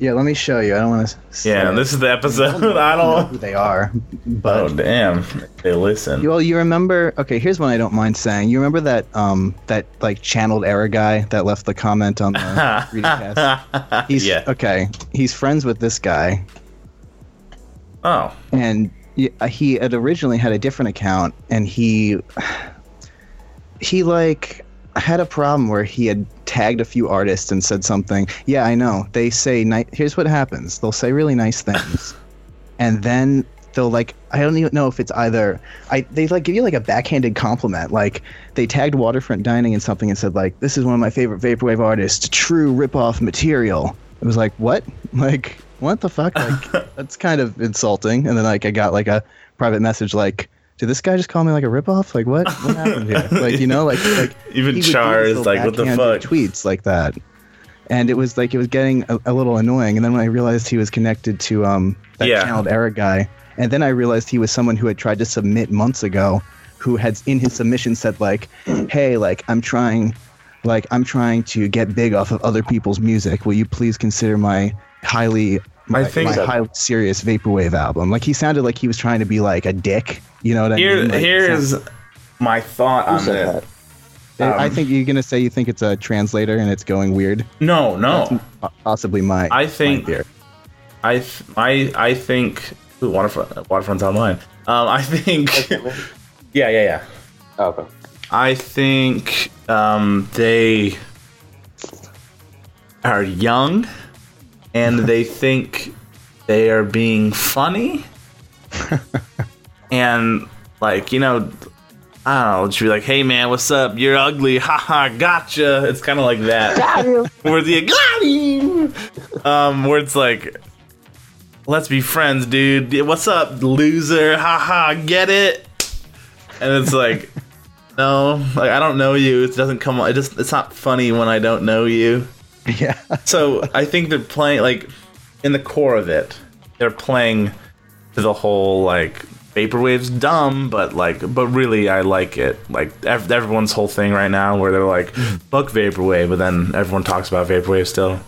Yeah, let me show you. I don't want to. Yeah, this is the episode. I know don't. who they are, but Oh damn! They listen. Well, you remember? Okay, here's one I don't mind saying. You remember that um that like channeled error guy that left the comment on the 3Dcast? He's yeah. okay. He's friends with this guy, Oh. and he had originally had a different account, and he he like had a problem where he had tagged a few artists and said something. Yeah, I know. They say ni- here's what happens. They'll say really nice things, and then they'll like I don't even know if it's either I they like give you like a backhanded compliment. Like they tagged Waterfront Dining and something and said like this is one of my favorite vaporwave artists. True ripoff material. It was like what? Like what the fuck? Like that's kind of insulting. And then like I got like a private message like. Did this guy just call me like a ripoff? Like what? What happened here? Like you know, like like Even he would do these Char is like, what the fuck? Tweets like that, and it was like it was getting a, a little annoying. And then when I realized he was connected to um that Yeah. channeled error guy, and then I realized he was someone who had tried to submit months ago, who had in his submission said like, "Hey, like I'm trying." like I'm trying to get big off of other people's music. Will you please consider my highly my, think my so. highly serious vaporwave album? Like he sounded like he was trying to be like a dick. You know what I Here, mean? Like, here's my thought on said this. that? I um, think you're gonna say you think it's a translator and it's going weird. No, no. Po- Possibly my. I think- my theory. I, th- I, I think. Ooh, waterfront, waterfront's online. Um, I think. yeah, yeah, yeah. Oh, okay. I think um, they are young and they think they are being funny. and, like, you know, I don't know, just be like, hey man, what's up? You're ugly. Haha, gotcha. It's kind of like that. where the got him. Um, where it's like, let's be friends, dude. What's up, loser? Haha, get it? And it's like, no, like I don't know you. It doesn't come. It just it's not funny when I don't know you. Yeah. So I think they're playing like in the core of it. They're playing to the whole like vaporwave's dumb, but like but really I like it. Like ev- everyone's whole thing right now where they're like fuck vaporwave, but then everyone talks about vaporwave still.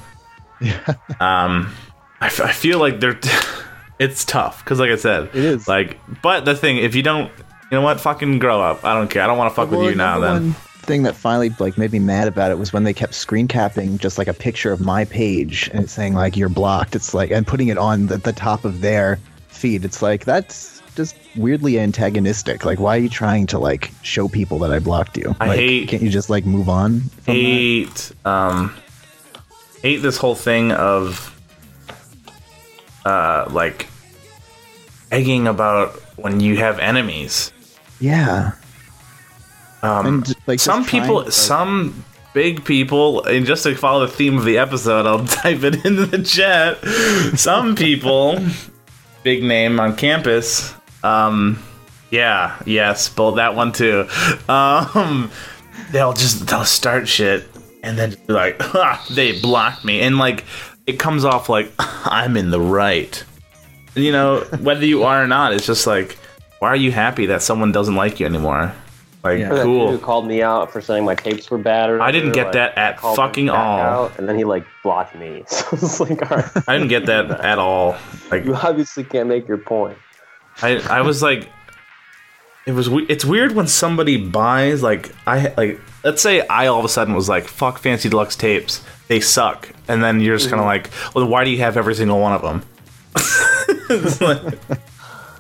Yeah. um, I, f- I feel like they're. it's tough because, like I said, It is. like. But the thing, if you don't, you know what, fucking grow up. I don't care. I don't want to fuck with you now. Then one thing that finally like made me mad about it was when they kept screen capping just like a picture of my page and it's saying like you're blocked. It's like and putting it on the, the top of their feed. It's like that's just weirdly antagonistic. Like why are you trying to like show people that I blocked you? I like, hate- Can't you just like move on? From that? hate um hate this whole thing of uh like egging about when you have enemies. Yeah. Um, And like some trying people, some big people, and just to follow the theme of the episode, I'll type it into the chat. Some people, big name on campus, um, yeah, yes, both that one too. Um, they'll just they'll start shit and then like, ha, they blocked me, and like it comes off like I'm in the right. You know, whether you are or not, it's just like, why are you happy that someone doesn't like you anymore? Like, Yeah. Or that dude cool. who called me out for saying my tapes were bad or I didn't get like, that at fucking all. out, and then he like blocked me. So it's like, all right, I didn't get that at all. Like you obviously can't make your point. I, I was like, it was. we- It's weird when somebody buys like I like. Let's say I all of a sudden was like, "Fuck Fantasy Deluxe tapes, they suck," and then you're just kind of mm-hmm. like, "Well, why do you have every single one of them?"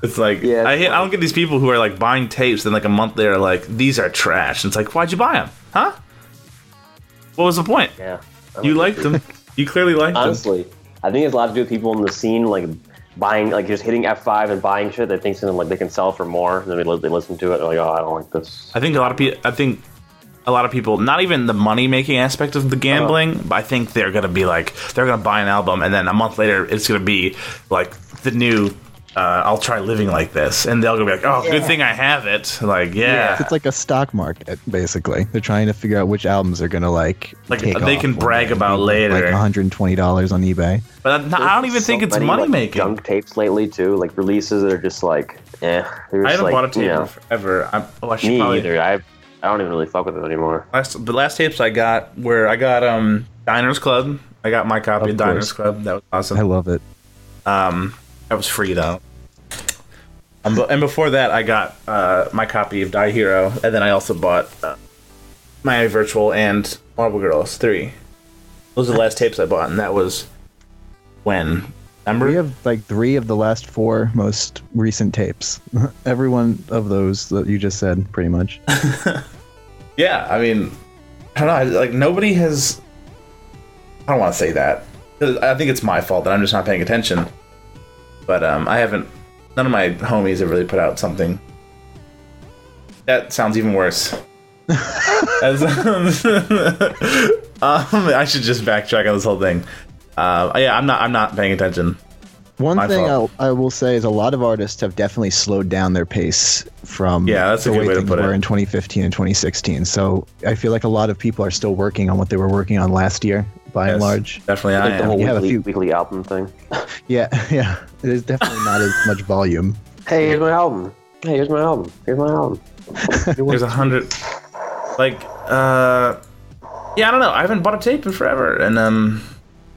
it's like, Yeah, I hate, I don't get these people who are like buying tapes, then like a month later, like these are trash. And it's like, why'd you buy them? Huh? What was the point? Yeah, You like- liked them. You clearly liked them. honestly. I think it's a lot to do with people in the scene, like buying, like just hitting F five and buying shit. They think something like they can sell for more, and then they, they listen to it. They're like, oh, I don't like this. I think a lot of people. I think a lot of people, not even the money making aspect of the gambling, uh-huh. but I think they're gonna be like, they're gonna buy an album, and then a month later, it's gonna be like the new. Uh, I'll try living like this, and they'll be like, "Oh, good thing I have it." Like, yeah, It's like a stock market, basically. They're trying to figure out which albums are gonna like Like, take they off can brag about later. like 120 dollars on eBay. but I, I don't even think it's many, money like, making. Junk tapes lately too, like releases that are just like, eh. They're I haven't like, bought a tape you know, in forever. I'm, oh, I should me probably. either. I I don't even really fuck with it anymore. Last, the last tapes I got were I got um Diners Club. I got my copy of, Of Diners. Club. That was awesome. I love it. Um, that was free though. Um, and before that, I got uh, my copy of Die Hero, and then I also bought uh, Miami Virtual and Marble Girls three. Those are the last tapes I bought, and that was when. Remember? We have like three of the last four most recent tapes. Every one of those that you just said, pretty much. Yeah, I mean, I don't know. Like nobody has. I don't want to say that. I think it's my fault that I'm just not paying attention. But um, I haven't. None of my homies have really put out something. That sounds even worse. As, um, I should just backtrack on this whole thing. Uh, yeah, I'm not. I'm not paying attention. One My thing. I'll, I will say is a lot of artists have definitely slowed down their pace from Yeah, that's a the good way way things put it. in 2015 and 2016. So I feel like a lot of people are still working on what they were working on last year, by and large. definitely I Like the am. whole You have a few- weekly album thing. Yeah, yeah. There's definitely not as much volume. Hey, here's my album. Hey, here's my album. Here's my album. There's a hundred. Like, uh, Yeah, I don't know. I haven't bought a tape in forever, and um,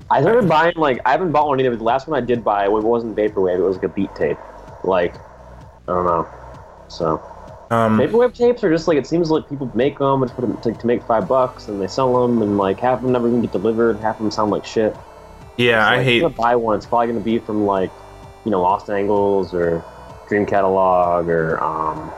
I started buying like I haven't bought one either. But the last one I did buy it wasn't vaporwave; it was like a beat tape. Like I don't know. So um, vaporwave tapes are just like it seems like people make them and put them to, to make five bucks, and they sell them, and like half of them never even get delivered. Half of them sound like shit. yeah, So, I like, hate. If gonna buy one. It's probably gonna be from like you know Lost Angles or Dream Catalogue or um,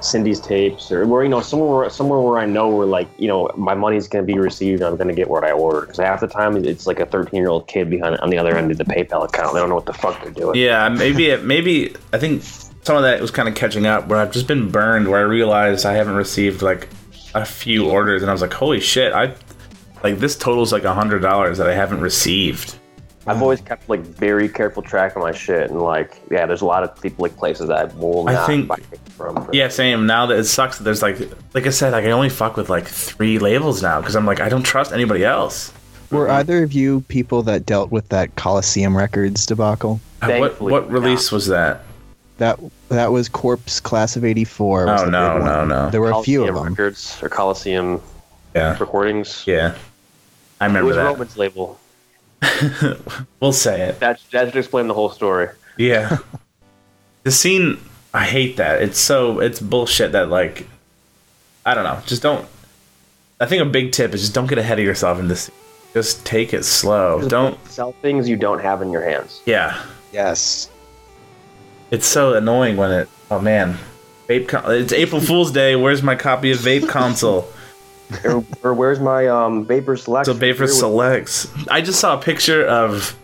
Cindy's tapes or where you know somewhere where, somewhere where I know where like you know my money's gonna be received. and I'm gonna get what I ordered because half the time it's like a 13 year old kid behind on the other end of the PayPal account. They don't know what the fuck they're doing. Yeah, maybe it, maybe I think some of that was kind of catching up where I've just been burned where I realized I haven't received like a few orders and I was like, holy shit, I like this totals like a hundred dollars that I haven't received. I've always kept like very careful track of my shit and like yeah, there's a lot of people like places that I will I think- buy tapes from. Yeah, same. Now that it sucks that there's like like I said, like I can only fuck with like three labels now because I'm like I don't trust anybody else. Were either of you people that dealt with that Coliseum Records debacle? Uh, What what release was that? That that was Corpse Class of '84. Oh, no, no, no. There were a few of Coliseum them. records or Coliseum Yeah, recordings. yeah. I It remember was that. Roman's label. We'll say it. That that should explain the whole story. Yeah. the scene I hate that. It's so it's bullshit that like I don't know. Just don't I think a big tip is just don't get ahead of yourself in this. Just take it slow. Don't sell things you don't have in your hands. yeah. Yes. It's so annoying when it oh man. Vape con- it's April Fool's Day. Where's my copy of Vape Console? or, or where's my um Vapor Select? So Vapor Selects. I just saw a picture of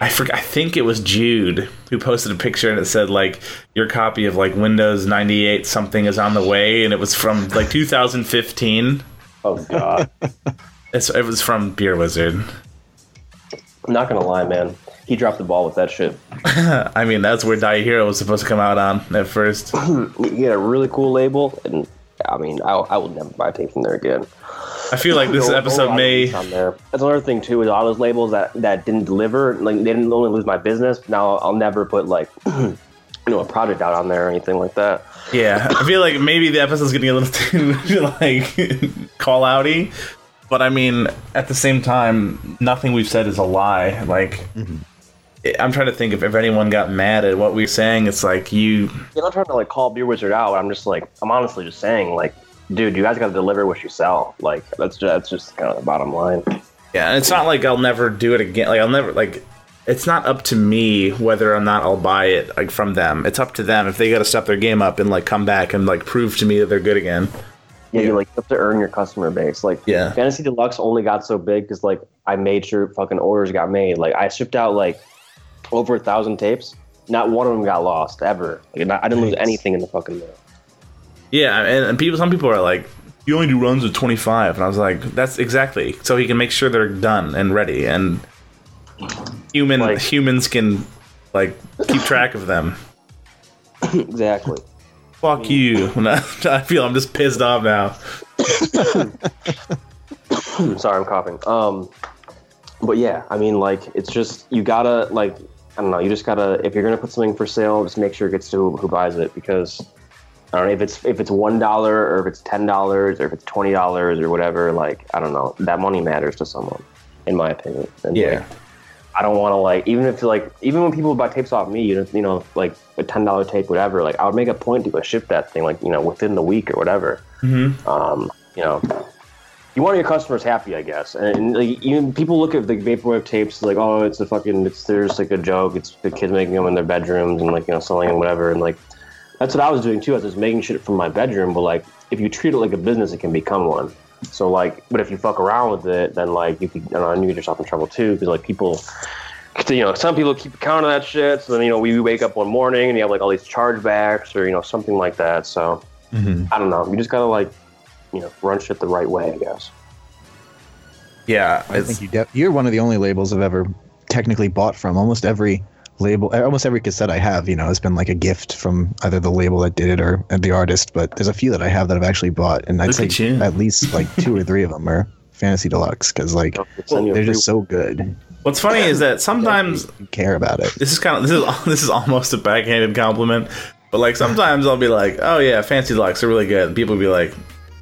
I forgot I think it was Jude who posted a picture and it said like your copy of like Windows 98 something is on the way and it was from like 2015. Oh god, It's, it was from Beer Wizard. I'm not gonna lie, man. He dropped the ball with that shit. I mean, that's where Die Hero was supposed to come out on at first. He had a really cool label, and I mean, I, I will never buy tape from there again. I feel like this There were a episode lot of may. on there. That's another thing too. Is all those labels that that didn't deliver, like they didn't only lose my business. Now I'll never put like you know a project out on there or anything like that. Yeah, I feel like maybe the episode's getting a little too like call outy, but I mean, at the same time, nothing we've said is a lie. Like, mm-hmm. I'm trying to think if, if anyone got mad at what we were saying. It's like you, I'm not trying to like call Beer Wizard out. I'm just like I'm honestly just saying like, dude, you guys got to deliver what you sell. Like that's just, that's just kind of the bottom line. yeah. And it's not like I'll never do it again. Like I'll never like. It's not up to me whether or not I'll buy it like from them. It's up to them if they got to step their game up and like come back and like prove to me that they're good again. Yeah, you like you have to earn your customer base. Like Yeah. Fantasy Deluxe only got so big because like I made sure fucking orders got made. Like I shipped out like over a thousand tapes. Not one of them got lost ever. Like not, I didn't lose anything in the fucking mail. Yeah, and, and people, some people are like, you only do runs with 25. And I was like, that's exactly. So he can make sure they're done and ready. And human Like- humans can, like, keep track of them. exactly. Fuck you. I feel I'm just pissed off now. Sorry, I'm coughing. Um, but yeah, I mean, like it's just you gotta like I don't know. You just gotta if you're gonna put something for sale, just make sure it gets to who, who buys it because I don't know if it's if it's one dollar or if it's ten dollars or if it's twenty dollars or whatever. Like I don't know. That money matters to someone, in my opinion. And, Yeah. like, I don't want to like even if like even when people buy tapes off me, you know, you know, like a ten dollar tape, whatever. Like I would make a point to go ship that thing, like you know, within the week or whatever. Mm-hmm. Um, you know, you want your customers happy, I guess. And like, you people look at the vaporwave tapes like, oh, it's a fucking, it's there's like a joke. It's the kids making them in their bedrooms and like you know selling them whatever. And like that's what I was doing too. I was just making shit from my bedroom. But like if you treat it like a business, it can become one. So like, but if you fuck around with it, then like you could, you know, you get yourself in trouble too. Because like people, you know, some people keep account of that shit. So then you know, we wake up one morning and you have like all these chargebacks or you know something like that. So hmm I don't know. You just gotta like, you know, run shit the right way, I guess. Yeah. I think you de- you're one of the only labels I've ever technically bought from. Almost every label, uh, almost every cassette I have, you know, has been like a gift from either the label that did it or the artist. But there's a few that I have that I've actually bought, and I'd Look say at at least like two or three of them are Fantasy Deluxe because like Send you a they're just so good. what's funny is that sometimes You care about it. this is kind of this is this is almost a backhanded compliment, but like sometimes I'll be like, "Oh yeah, Fantasy Deluxe are really good," and people will be like,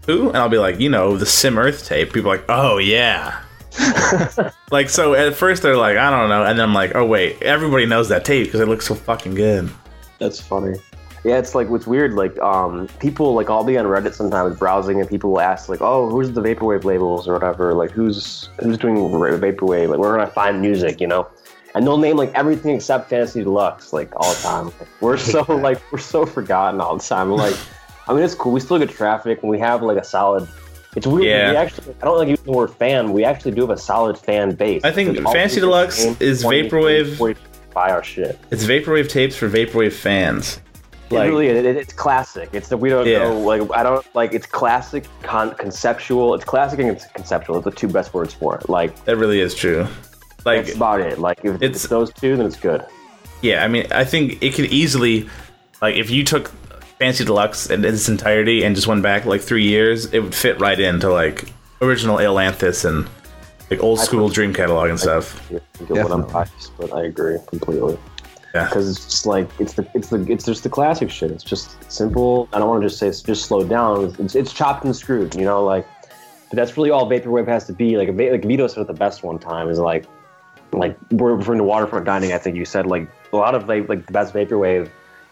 who? And I'll be like, you know, the Sim Earth tape. People are like, oh yeah. like so at first they're like, I don't know, and then I'm like, oh wait, everybody knows that tape because it looks so fucking good. That's funny. Yeah, it's like what's weird. Like, um, people like I'll be on Reddit sometimes browsing, and people will ask like, "Oh, who's the vaporwave labels or whatever? Like, who's who's doing vaporwave? Like, where can I find music? You know?" And they'll name like everything except Fantasy Deluxe, like all the time. Like, we're so like we're so forgotten all the time. Like, I mean, it's cool. We still get traffic, and we have like a solid. It's weird. Yeah. We actually, I don't like using the word fan. We actually do have a solid fan base. I think There's all Fantasy these Deluxe is vaporwave- 40, buy our shit. It's vaporwave tapes for vaporwave fans. It really is. It, it's classic. It's that we don't Yeah. know. Like I don't like. It's classic, con- conceptual. It's classic and it's conceptual. It's the two best words for it. Like that really is true. Like that's about it. Like if It's- it's those two, then it's good. Yeah, I mean, I think it could easily, like, if you took Fantasy Deluxe in its entirety and just went back like three years, it would fit right into like original Atlantis and like old school Dream Catalogue and stuff. You get what I'm biased, but I agree completely. Yeah. Because it's just like it's the it's the it's just the classic shit. It's just simple. I don't want to just say it's just slowed down. It's, it's chopped and screwed. You know, like but that's really all vaporwave has to be. Like a like Vito said it the best one time is like like we're referring to waterfront dining. I think you said like a lot of like, like the best vaporwave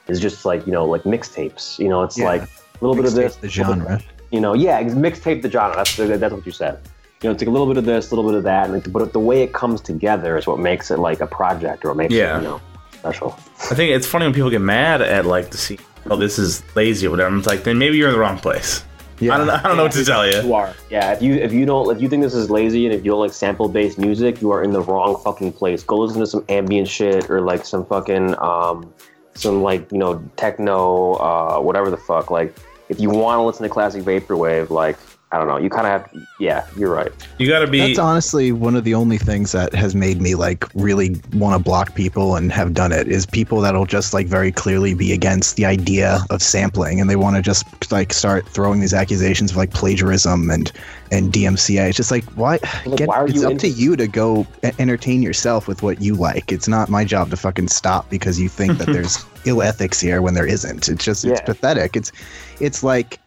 is just like you know like mixtapes. You know, it's Yeah. like a little bit of this, the a bit- genre. you know, yeah, it's mixtape the genre. That's that's what you said. You know, it's like a little bit of this, a little bit of that, and like, but the way it comes together is what makes it like a project or what makes Yeah. it, you know, special. I think it's funny when people get mad at like the scene. Oh, this is lazy or whatever. It's like then maybe you're in the wrong place. Yeah. I don't know. I don't know what to tell you. You are. Yeah, if you if you don't if you think this is lazy and if you don't like sample based music, you are in the wrong fucking place. Go listen to some ambient shit or like some fucking um some like you know techno uh whatever the fuck. Like if you want to listen to classic vaporwave, like I don't know, you kind of have. Yeah, you're right. You got to be. That's honestly one of the only things that has made me like really want to block people and have done it is people that'll just like very clearly be against the idea of sampling and they want to just like start throwing these accusations of like plagiarism and and DMCA. It's just like why? Like, Get, why are it's you up into- to you to go entertain yourself with what you like. It's not my job to fucking stop because you think that there's ill ethics here when there isn't. It's just it's Yeah. pathetic. It's it's like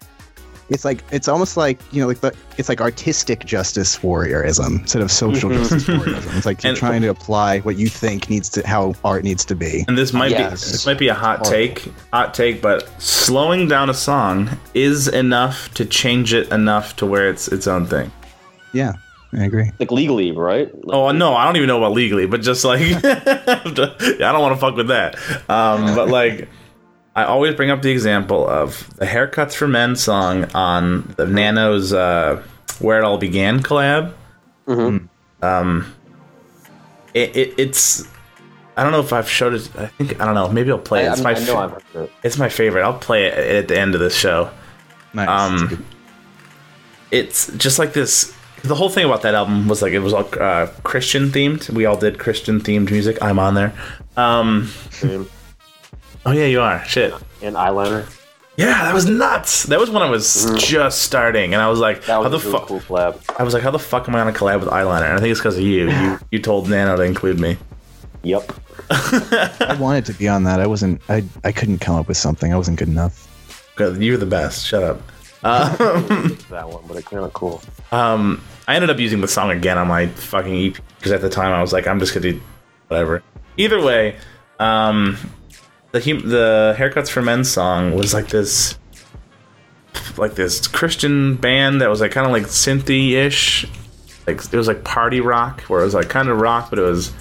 it's like it's almost like you know like the, it's like artistic justice warriorism instead of social justice warriorism. It's like you're And- trying to apply what you think needs to how art needs to be. and this might be this might be a hot Horrible. take, hot take, but slowing down a song is enough to change it enough to where it's its own thing. Yeah, I agree. Like legally, right? Like, Oh no, I don't even know about legally, but just like I don't want to fuck with that. Um, but like, I always bring up the example of the "Haircuts for Men" song on the Nano's uh, "Where It All Began" collab. Um, it, it, it's I don't know if I've showed it. I think I don't know. Maybe I'll play it. It's I, my I know fa- I've heard it. it's my favorite. I'll play it at the end of this show. Nice. Um, it's just like this. The whole thing about that album was like it was all uh, Christian themed. We all did Christian themed music. I'm on there. Um, Same. Oh yeah, you are. Shit. And eyeliner. Yeah, that was nuts. That was when I was just starting, and I was like. That how the really fuck? cool collab. I was like, how the fuck am I gonna collab with eyeliner? And I think it's because of you. You you told Nano to include me. Yep. I wanted to be on that. I wasn't. I I couldn't come up with something. I wasn't good enough. 'Cause You're the best. Shut up. that one, but it's kind of cool. Um, I ended up using the song again on my fucking EP because at the time I was like, I'm just gonna do whatever. Either way, um, the the haircuts for men song was like this, like this Christian band that was like kind of like synthy ish, like it was like party rock where it was like kind of rock, but it was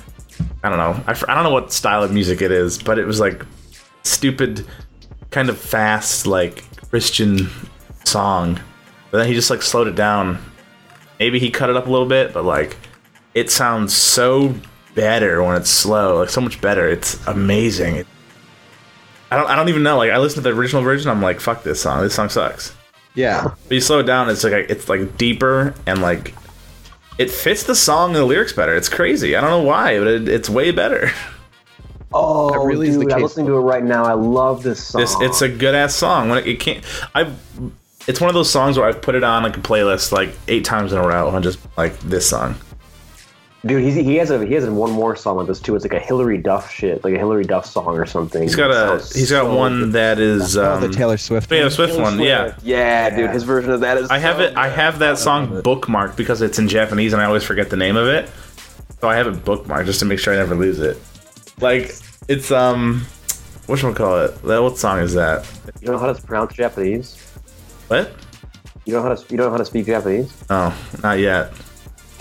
I don't know, I, I don't know what style of music it is, but it was like stupid, kind of fast like Christian song. But then he just like slowed it down maybe he cut it up a little bit, but like it sounds so better when it's slow, like so much better. It's amazing. I don't I don't even know. Like I listened to the original version, I'm like, fuck this song. This song sucks. Yeah. But you slow it down, it's like it's like deeper and like it fits the song and the lyrics better. It's crazy. I don't know why, but it, it's way better. Oh, That really dude, I'm listening to it right now. I love this song. This it's a good ass song. When it, it can't, I. It's one of those songs where I've put it on like a playlist like eight times in a row and just like this song. Dude, he's, he has a he has one more song like this too. It's like a Hilary Duff shit, like a Hilary Duff song or something. He's got a Sounds he's got so one good. that is Oh, um, the Taylor Swift. Taylor one? Swift one. Yeah, Yeah, dude, his version of that is. I have so it. I have that song bookmarked because it's in Japanese and I always forget the name of it. So I have it bookmarked just to make sure I never lose it. Like it's um, what should we call it? That- What song is that? You don't know how to pronounce Japanese? What? You know how to you don't know how to speak Japanese? Oh, not yet.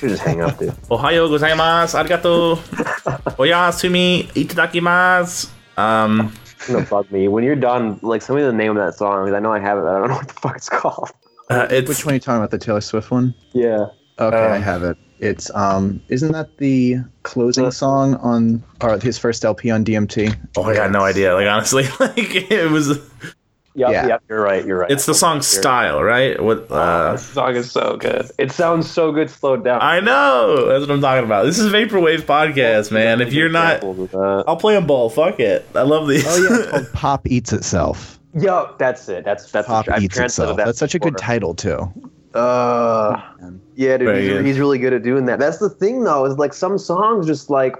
You just hang up, dude. Ohayo gozaimasu. Arigato. Oyasumi itadakimasu. Um, It's gonna bug me when you're done. Like, send me the name of that song because I know I have it. but I don't know what the fuck it's called. uh, it's Which one are you talking about? The Taylor Swift one? Yeah. Okay, Uh, I have it. It's um, isn't that the closing song on or his first LP on DMT? Oh, I got no idea. Like honestly, like it was. Yep, Yeah. yep, you're right. You're right. It's the song "Style," right? What? Uh, This song is so good. It sounds so good slowed down. I know. That's what I'm talking about. This is Vaporwave podcast, man. If you're not, Examples of that. I'll play them ball. Fuck it. I love these. Oh yeah, it's called Pop Eats Itself. Yo, that's it. That's that's Pop I've Eats Itself. that That's such a good title too. Uh, yeah, dude, he's, he's really good at doing that. That's the thing, though, is like some songs just like,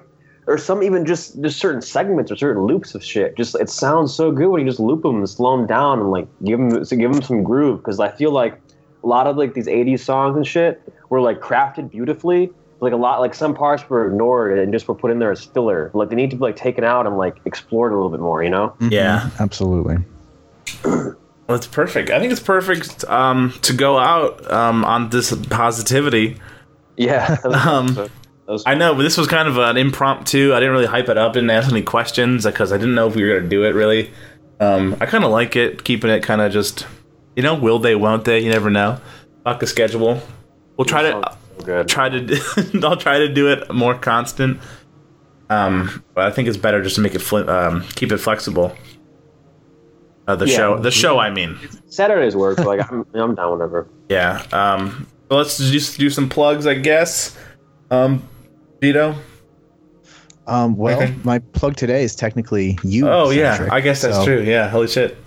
or some even just just certain segments or certain loops of shit. Just it sounds so good when you just loop them and slow them down and like give them so give them some groove. Because I feel like a lot of like these '80s songs and shit were like crafted beautifully. Like a lot, like some parts were ignored and just were put in there as filler. Like they need to be like taken out and like explored a little bit more. You know? Yeah. Absolutely. Well, it's perfect. I think it's perfect um, to go out um, on this positivity. Yeah. Um, That was- I know, but this was kind of an impromptu. I didn't really hype it up. Didn't ask any questions because I didn't know if we were gonna do it really. Um, I kind of like it, keeping it kind of just, you know, will they, won't they? You never know. Fuck the schedule. We'll try to so try to. I'll try to do it more constant. Um, but I think it's better just to make it fli um, keep it flexible. Uh, the Yeah. show, the show. I mean, Saturdays work. Like I'm, I'm down whenever. yeah. Um, let's just do some plugs, I guess. Um, Vito. Um, well, Okay. my plug today is technically you. Oh yeah. I guess that's So, true. Yeah, holy shit.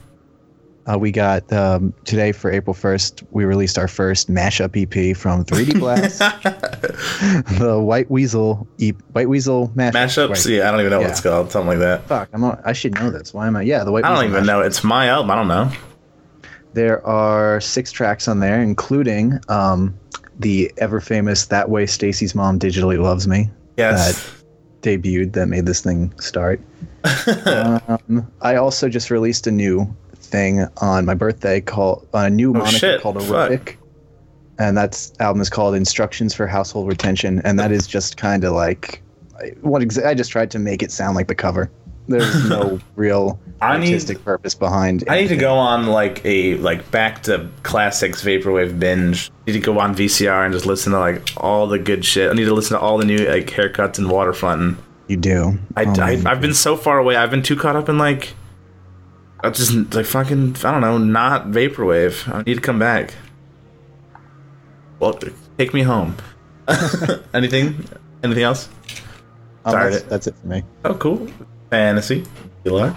Uh, we got um, today for April 1st, we released our first mashup EP from 3D Blast, the White Weasel e- White Weasel mashup. Mashups. Right. Yeah, I don't even know what it's called. Something like that. Fuck, I'm not, I should know this. Why am I? Yeah, the White I don't Weasel even mashup. know. It's my album. I don't know. There are six tracks on there, including um, the ever famous "That Way Stacy's Mom Digitally Loves Me" Yes. That debuted that made this thing start. um, I also just released a new thing on my birthday called a new Oh, moniker shit. called. Aerobic. And that album is called Instructions for Household Retention, and that is just kind of like what exa- I just tried to make it sound like the cover. There's no real I need- purpose behind. I need to go on like a like back to classics vaporwave binge. I need to go on VCR and just listen to like all the good shit. I need to listen to all the new like haircuts and waterfront. And You do. I, Oh, I man. I've been so far away. I've been too caught up in like I just like fucking I don't know, not vaporwave. I need to come back. Well, take me home. Anything? Anything else? Oh, sorry. that's, that's it for me. Oh, cool. Fantasy. You like?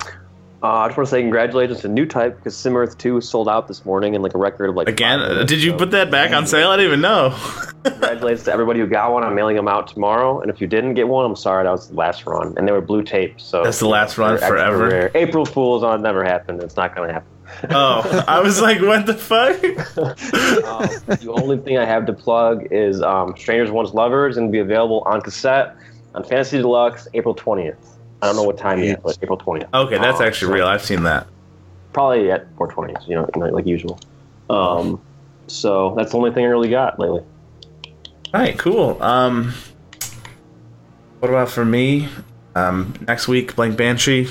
Uh, I just want to say congratulations to New Type because Sim Earth 2 sold out this morning in like a record of like Again, uh, did you so put that back on sale? I didn't even know. Congratulations to everybody who got one. I'm mailing them out tomorrow. And if you didn't get one, I'm sorry. That was the last run, and they were blue tape. So That's the last run forever? rare. April Fools on never happened. It's not going to happen. Oh, I was like, what the fuck? Um, the only thing I have to plug is um, Strangers Once Lovers and be available on cassette on Fantasy Deluxe April 20th. I don't know what time yet, but April 20th. Okay, that's Um, actually so real. I've seen that. Probably at 420, you you know, like usual. Um, so that's the only thing I really got lately. All right, cool. Um, what about for me? Um, next week, Blank Banshee.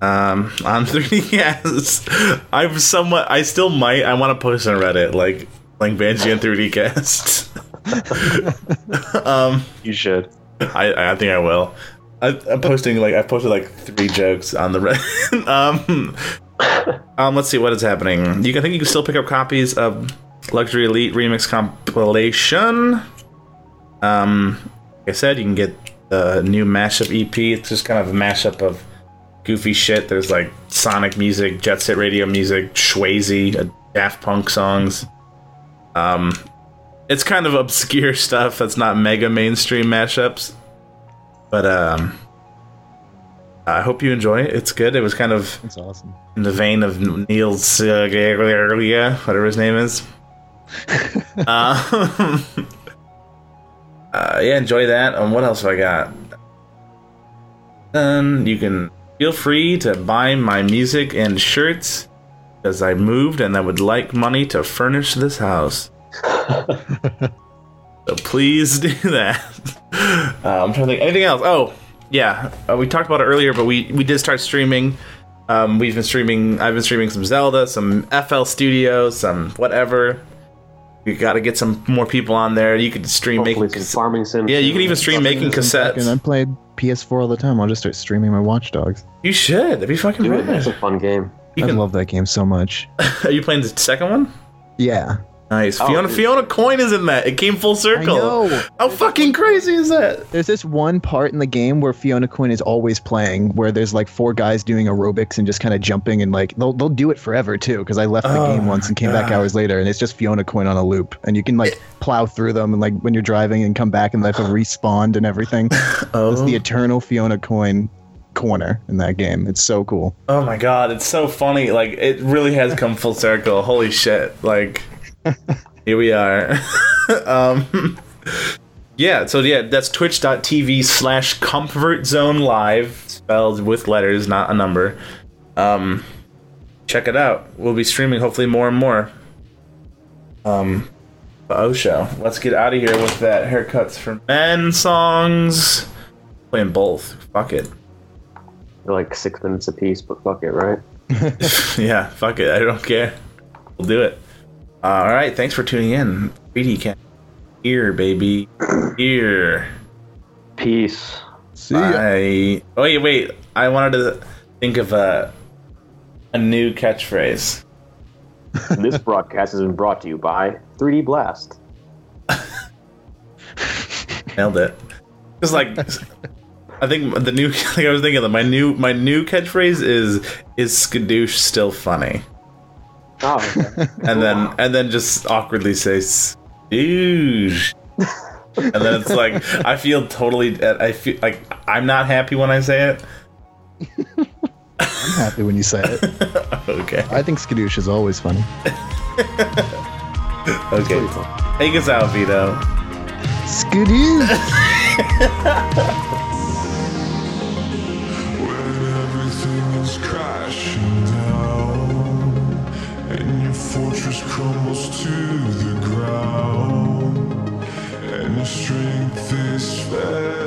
Um, on 3DS. I'm somewhat. I still might. I want to post on Reddit like Blank Banshee and 3D Cast. um, You should. I I think I will. I, I'm posting like I've posted like three jokes on the um, um, let's see what is happening. You can think you can still pick up copies of Luxury Elite Remix compilation. Um, like I said, you can get the new mashup EP. It's just kind of a mashup of goofy shit. There's like Sonic music, Jet Set Radio music, Swayze, uh, Daft Punk songs. Um, it's kind of obscure stuff that's not mega mainstream mashups. But um, I hope you enjoy it. It's good. It was kind of That's awesome. in the vein of Neil Cicierega, whatever his name is. uh, uh, yeah, enjoy that. Um, what else have I got? Then you can feel free to buy my music and shirts because I moved and I would like money to furnish this house. so please do that. Uh, I'm trying to think. Anything else? Oh, yeah. Uh, we talked about it earlier, but we we did start streaming. Um, we've been streaming. I've been streaming some Zelda, some FL Studio, some whatever. We got to get some more people on there. You could stream Hopefully making. some cas- farming sim. yeah, you can even stream making cassettes. And I cassettes. played PS4 all the time. I'll just start streaming my Watch Dogs. You should. That'd be fucking do it. It's a fun game. You I can, love that game so much. are you playing the second one? Yeah. Nice. Oh, Fiona dude. Fiona Coin is in that. It came full circle. know. How fucking crazy is that? There's this one part in the game where Fiona Coin is always playing, where there's like four guys doing aerobics and just kind of jumping, and like they'll they'll do it forever too. Because I left the Oh game once and came back hours later, and it's just Fiona Coin on a loop, and you can like plow through them, and like when you're driving and come back and they have to respawn and everything. Oh. It's the eternal Fiona Coin corner in that game. It's so cool. Oh my god, it's so funny. Like it really has come full circle. Holy shit. Like here we are. um Yeah, so yeah, that's twitch.tv slash comfort zone live, spelled with letters, not a number. Um check it out. We'll be streaming hopefully more and more. Um the O show. Let's get out of here with that haircuts for men songs. Playing both. Fuck it. They're like six minutes apiece, but fuck it, right? Yeah, fuck it. I don't care. We'll do it. All right. Thanks for tuning in. 3D Cast. Here, baby. Here. Peace. See ya. Bye. Oh, wait, wait. I wanted to think of a a new catchphrase. this broadcast has been brought to you by 3D Blast. Nailed it. Just like I think the new. Like I was thinking that my new my new catchphrase is is skadoosh still funny, Oh, okay. and then and then just awkwardly say skadoosh. and then it's like I feel totally. I feel like I'm not happy when I say it. I'm happy when you say it. Okay. I think Skadoosh is always funny. Okay. Take us out, Vito. Skadoosh. Crumbles to the ground. And your strength is failing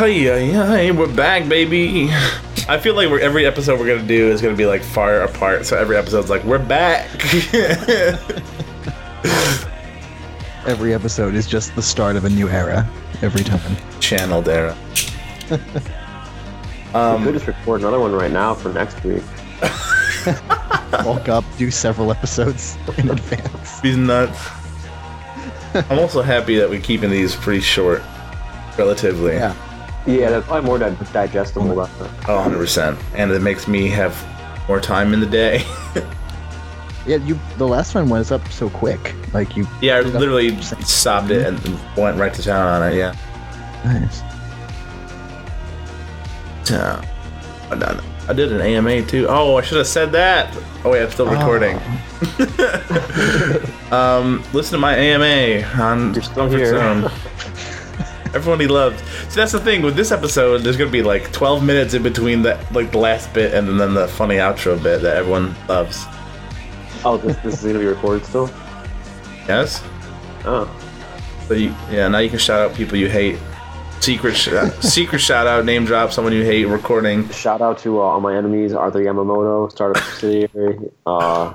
Hey, hey, hey, we're back, baby. I feel like we're, every episode we're gonna do is gonna be like far apart. So every episode's like, we're back. Every episode is just the start of a new era. Every time. Channeled era. we um, could just record another one right now for next week. Bulk up, do several episodes in advance. He's nuts. I'm also happy that we're keeping these pretty short, relatively. Yeah. Yeah, that's probably more di- digestible. That Oh, 100%. And it makes me have more time in the day. Yeah, you. The last one was up so quick. Like you. yeah, I literally stopped it and went right to town on it, yeah. Nice. Uh, I done- I did an AMA too. Oh, I should have said that. Oh wait, I'm still recording. um, listen to my AMA on You're still Comfort here. Zone. Everyone he loves. See, that's the thing with this episode. There's gonna be like 12 minutes in between the like the last bit and then the funny outro bit that everyone loves. oh, this, this is gonna be recorded still. Yes. Oh, So you, yeah, now you can shout out people you hate. Secret, sh- secret shout out, name drop someone you hate. Recording. shout out to uh, all my enemies: Arthur Yamamoto, startup subsidiary, uh,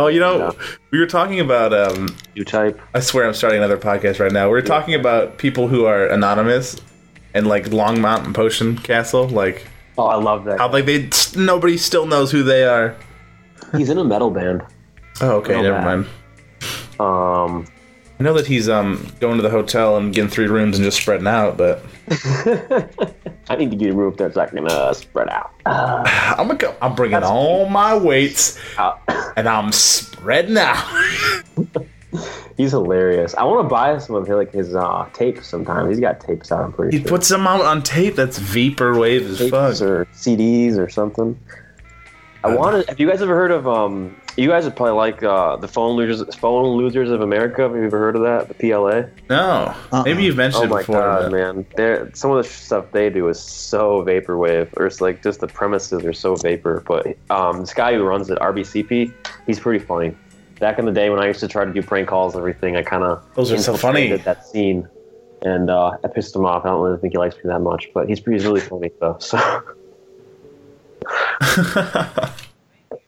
Oh, you know, Yeah. we were talking about um, U Type. I swear I'm starting another podcast right now. We're talking about people who are anonymous and like Longmont Potion Castle, like Oh, I love that. how like they nobody still knows who they are. He's in a metal band. Oh, okay, Oh, never mind. Um, I know that he's um going to the hotel and getting three rooms and just spreading out, but I need to get a roof that's like gonna spread out. I'm gonna go. I'm bringing all my weights Uh, and I'm spreading out. he's hilarious. I want to buy some of his like his uh, tapes sometime. He's got tapes out. I'm pretty He sure. puts them out on tape. That's vaporwave as fuck. or CDs or something. I wanted. Have you guys ever heard of? Um, you guys would probably like uh, the phone losers. Phone losers of America. Have you ever heard of that? The PLA. No, Uh-uh. maybe you've mentioned Oh it my before. god, but- man! They're, some of the stuff they do is so vaporwave, or it's like just the premises are so vapor. But um, this guy who runs it, RBCP, he's pretty funny. Back in the day when I used to try to do prank calls and everything, I kind of Those are so funny. That scene, and uh, I pissed him off. I don't really think he likes me that much, but he's he's really funny though. So.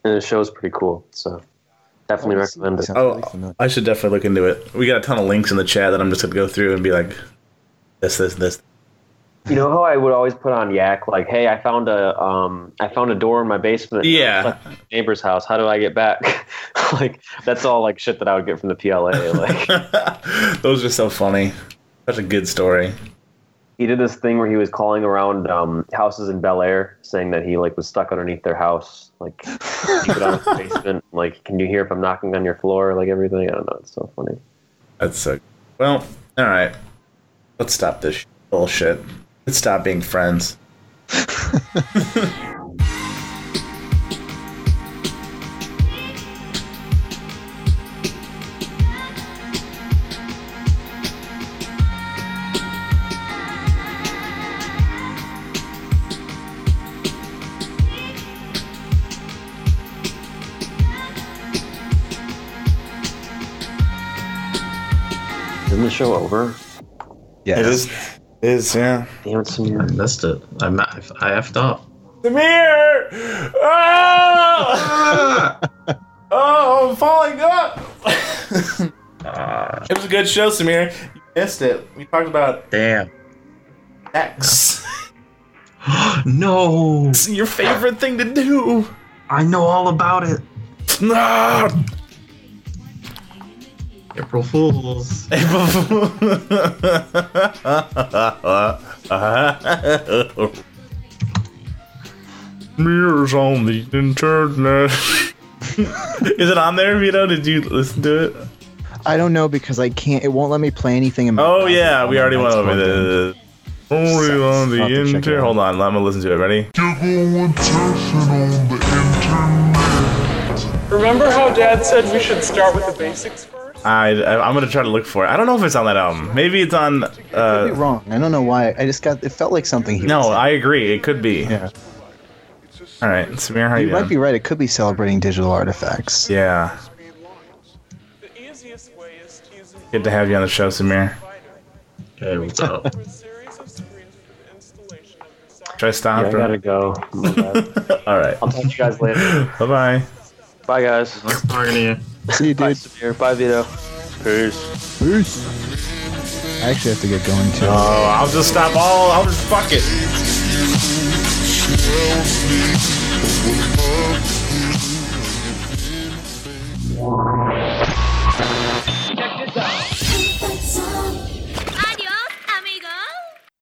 and the is pretty cool, so definitely recommend it. Oh. I should definitely look into it. We got a ton of links in the chat that I'm just gonna go through and be like, this, this, this. You know how I would always put on Yak, like, "Hey, I found a um, I found a door in my basement. Yeah. It's my neighbor's house. How do I get back?" like, that's all like shit that I would get from the PLA. Like, Those are so funny. Such a good story. He did this thing where he was calling around um, houses in Bel Air, saying that he like was stuck underneath their house. Like, you go down to the basement. Like, can you hear if I'm knocking on your floor? Like everything. I don't know. It's so funny. That's so. Well, all right. Let's stop this bullshit. Let's stop being friends. show over? Yes. It is. Is yeah. Damn it, Samier. I missed it. I ma- I effed up. Samier! Oh! oh, I'm falling up. it was a good show, Samier. You missed it. We talked about Damn. X. no. It's your favorite thing to do. I know all about it. No. April Fools. April Fools. Mirrors on the internet. Is it on there, Vito? Did you listen to it? I don't know because I can't. It won't let me play anything in my. Oh yeah, we already went over plugged in. the. Only on the I'll have to check it internet. Hold on, let me listen to it. Ready? You're going surfing on the internet. Remember how Dad said we should start with the basics first? I, I I'm gonna try to look for it. I don't know if it's on that album. Maybe it's on. Could be Uh, wrong. I don't know why. I just got. It felt like something he. no. I agree. It could be. Yeah. All right, Samier, how you, You might doing? be right. It could be celebrating digital artifacts. Yeah. The easiest way is to use an Good to have you on the show, Samier. Hey, what's up? Should I stop? Yeah, I gotta go. All right. I'll talk to you guys later. Bye bye. Bye, guys. Nice talking to you. See you, Bye, dude. Samier. Bye, Vito. Peace. Peace. I actually have to get going too. Oh, I'll just stop all. I'll just fuck it. Check this out.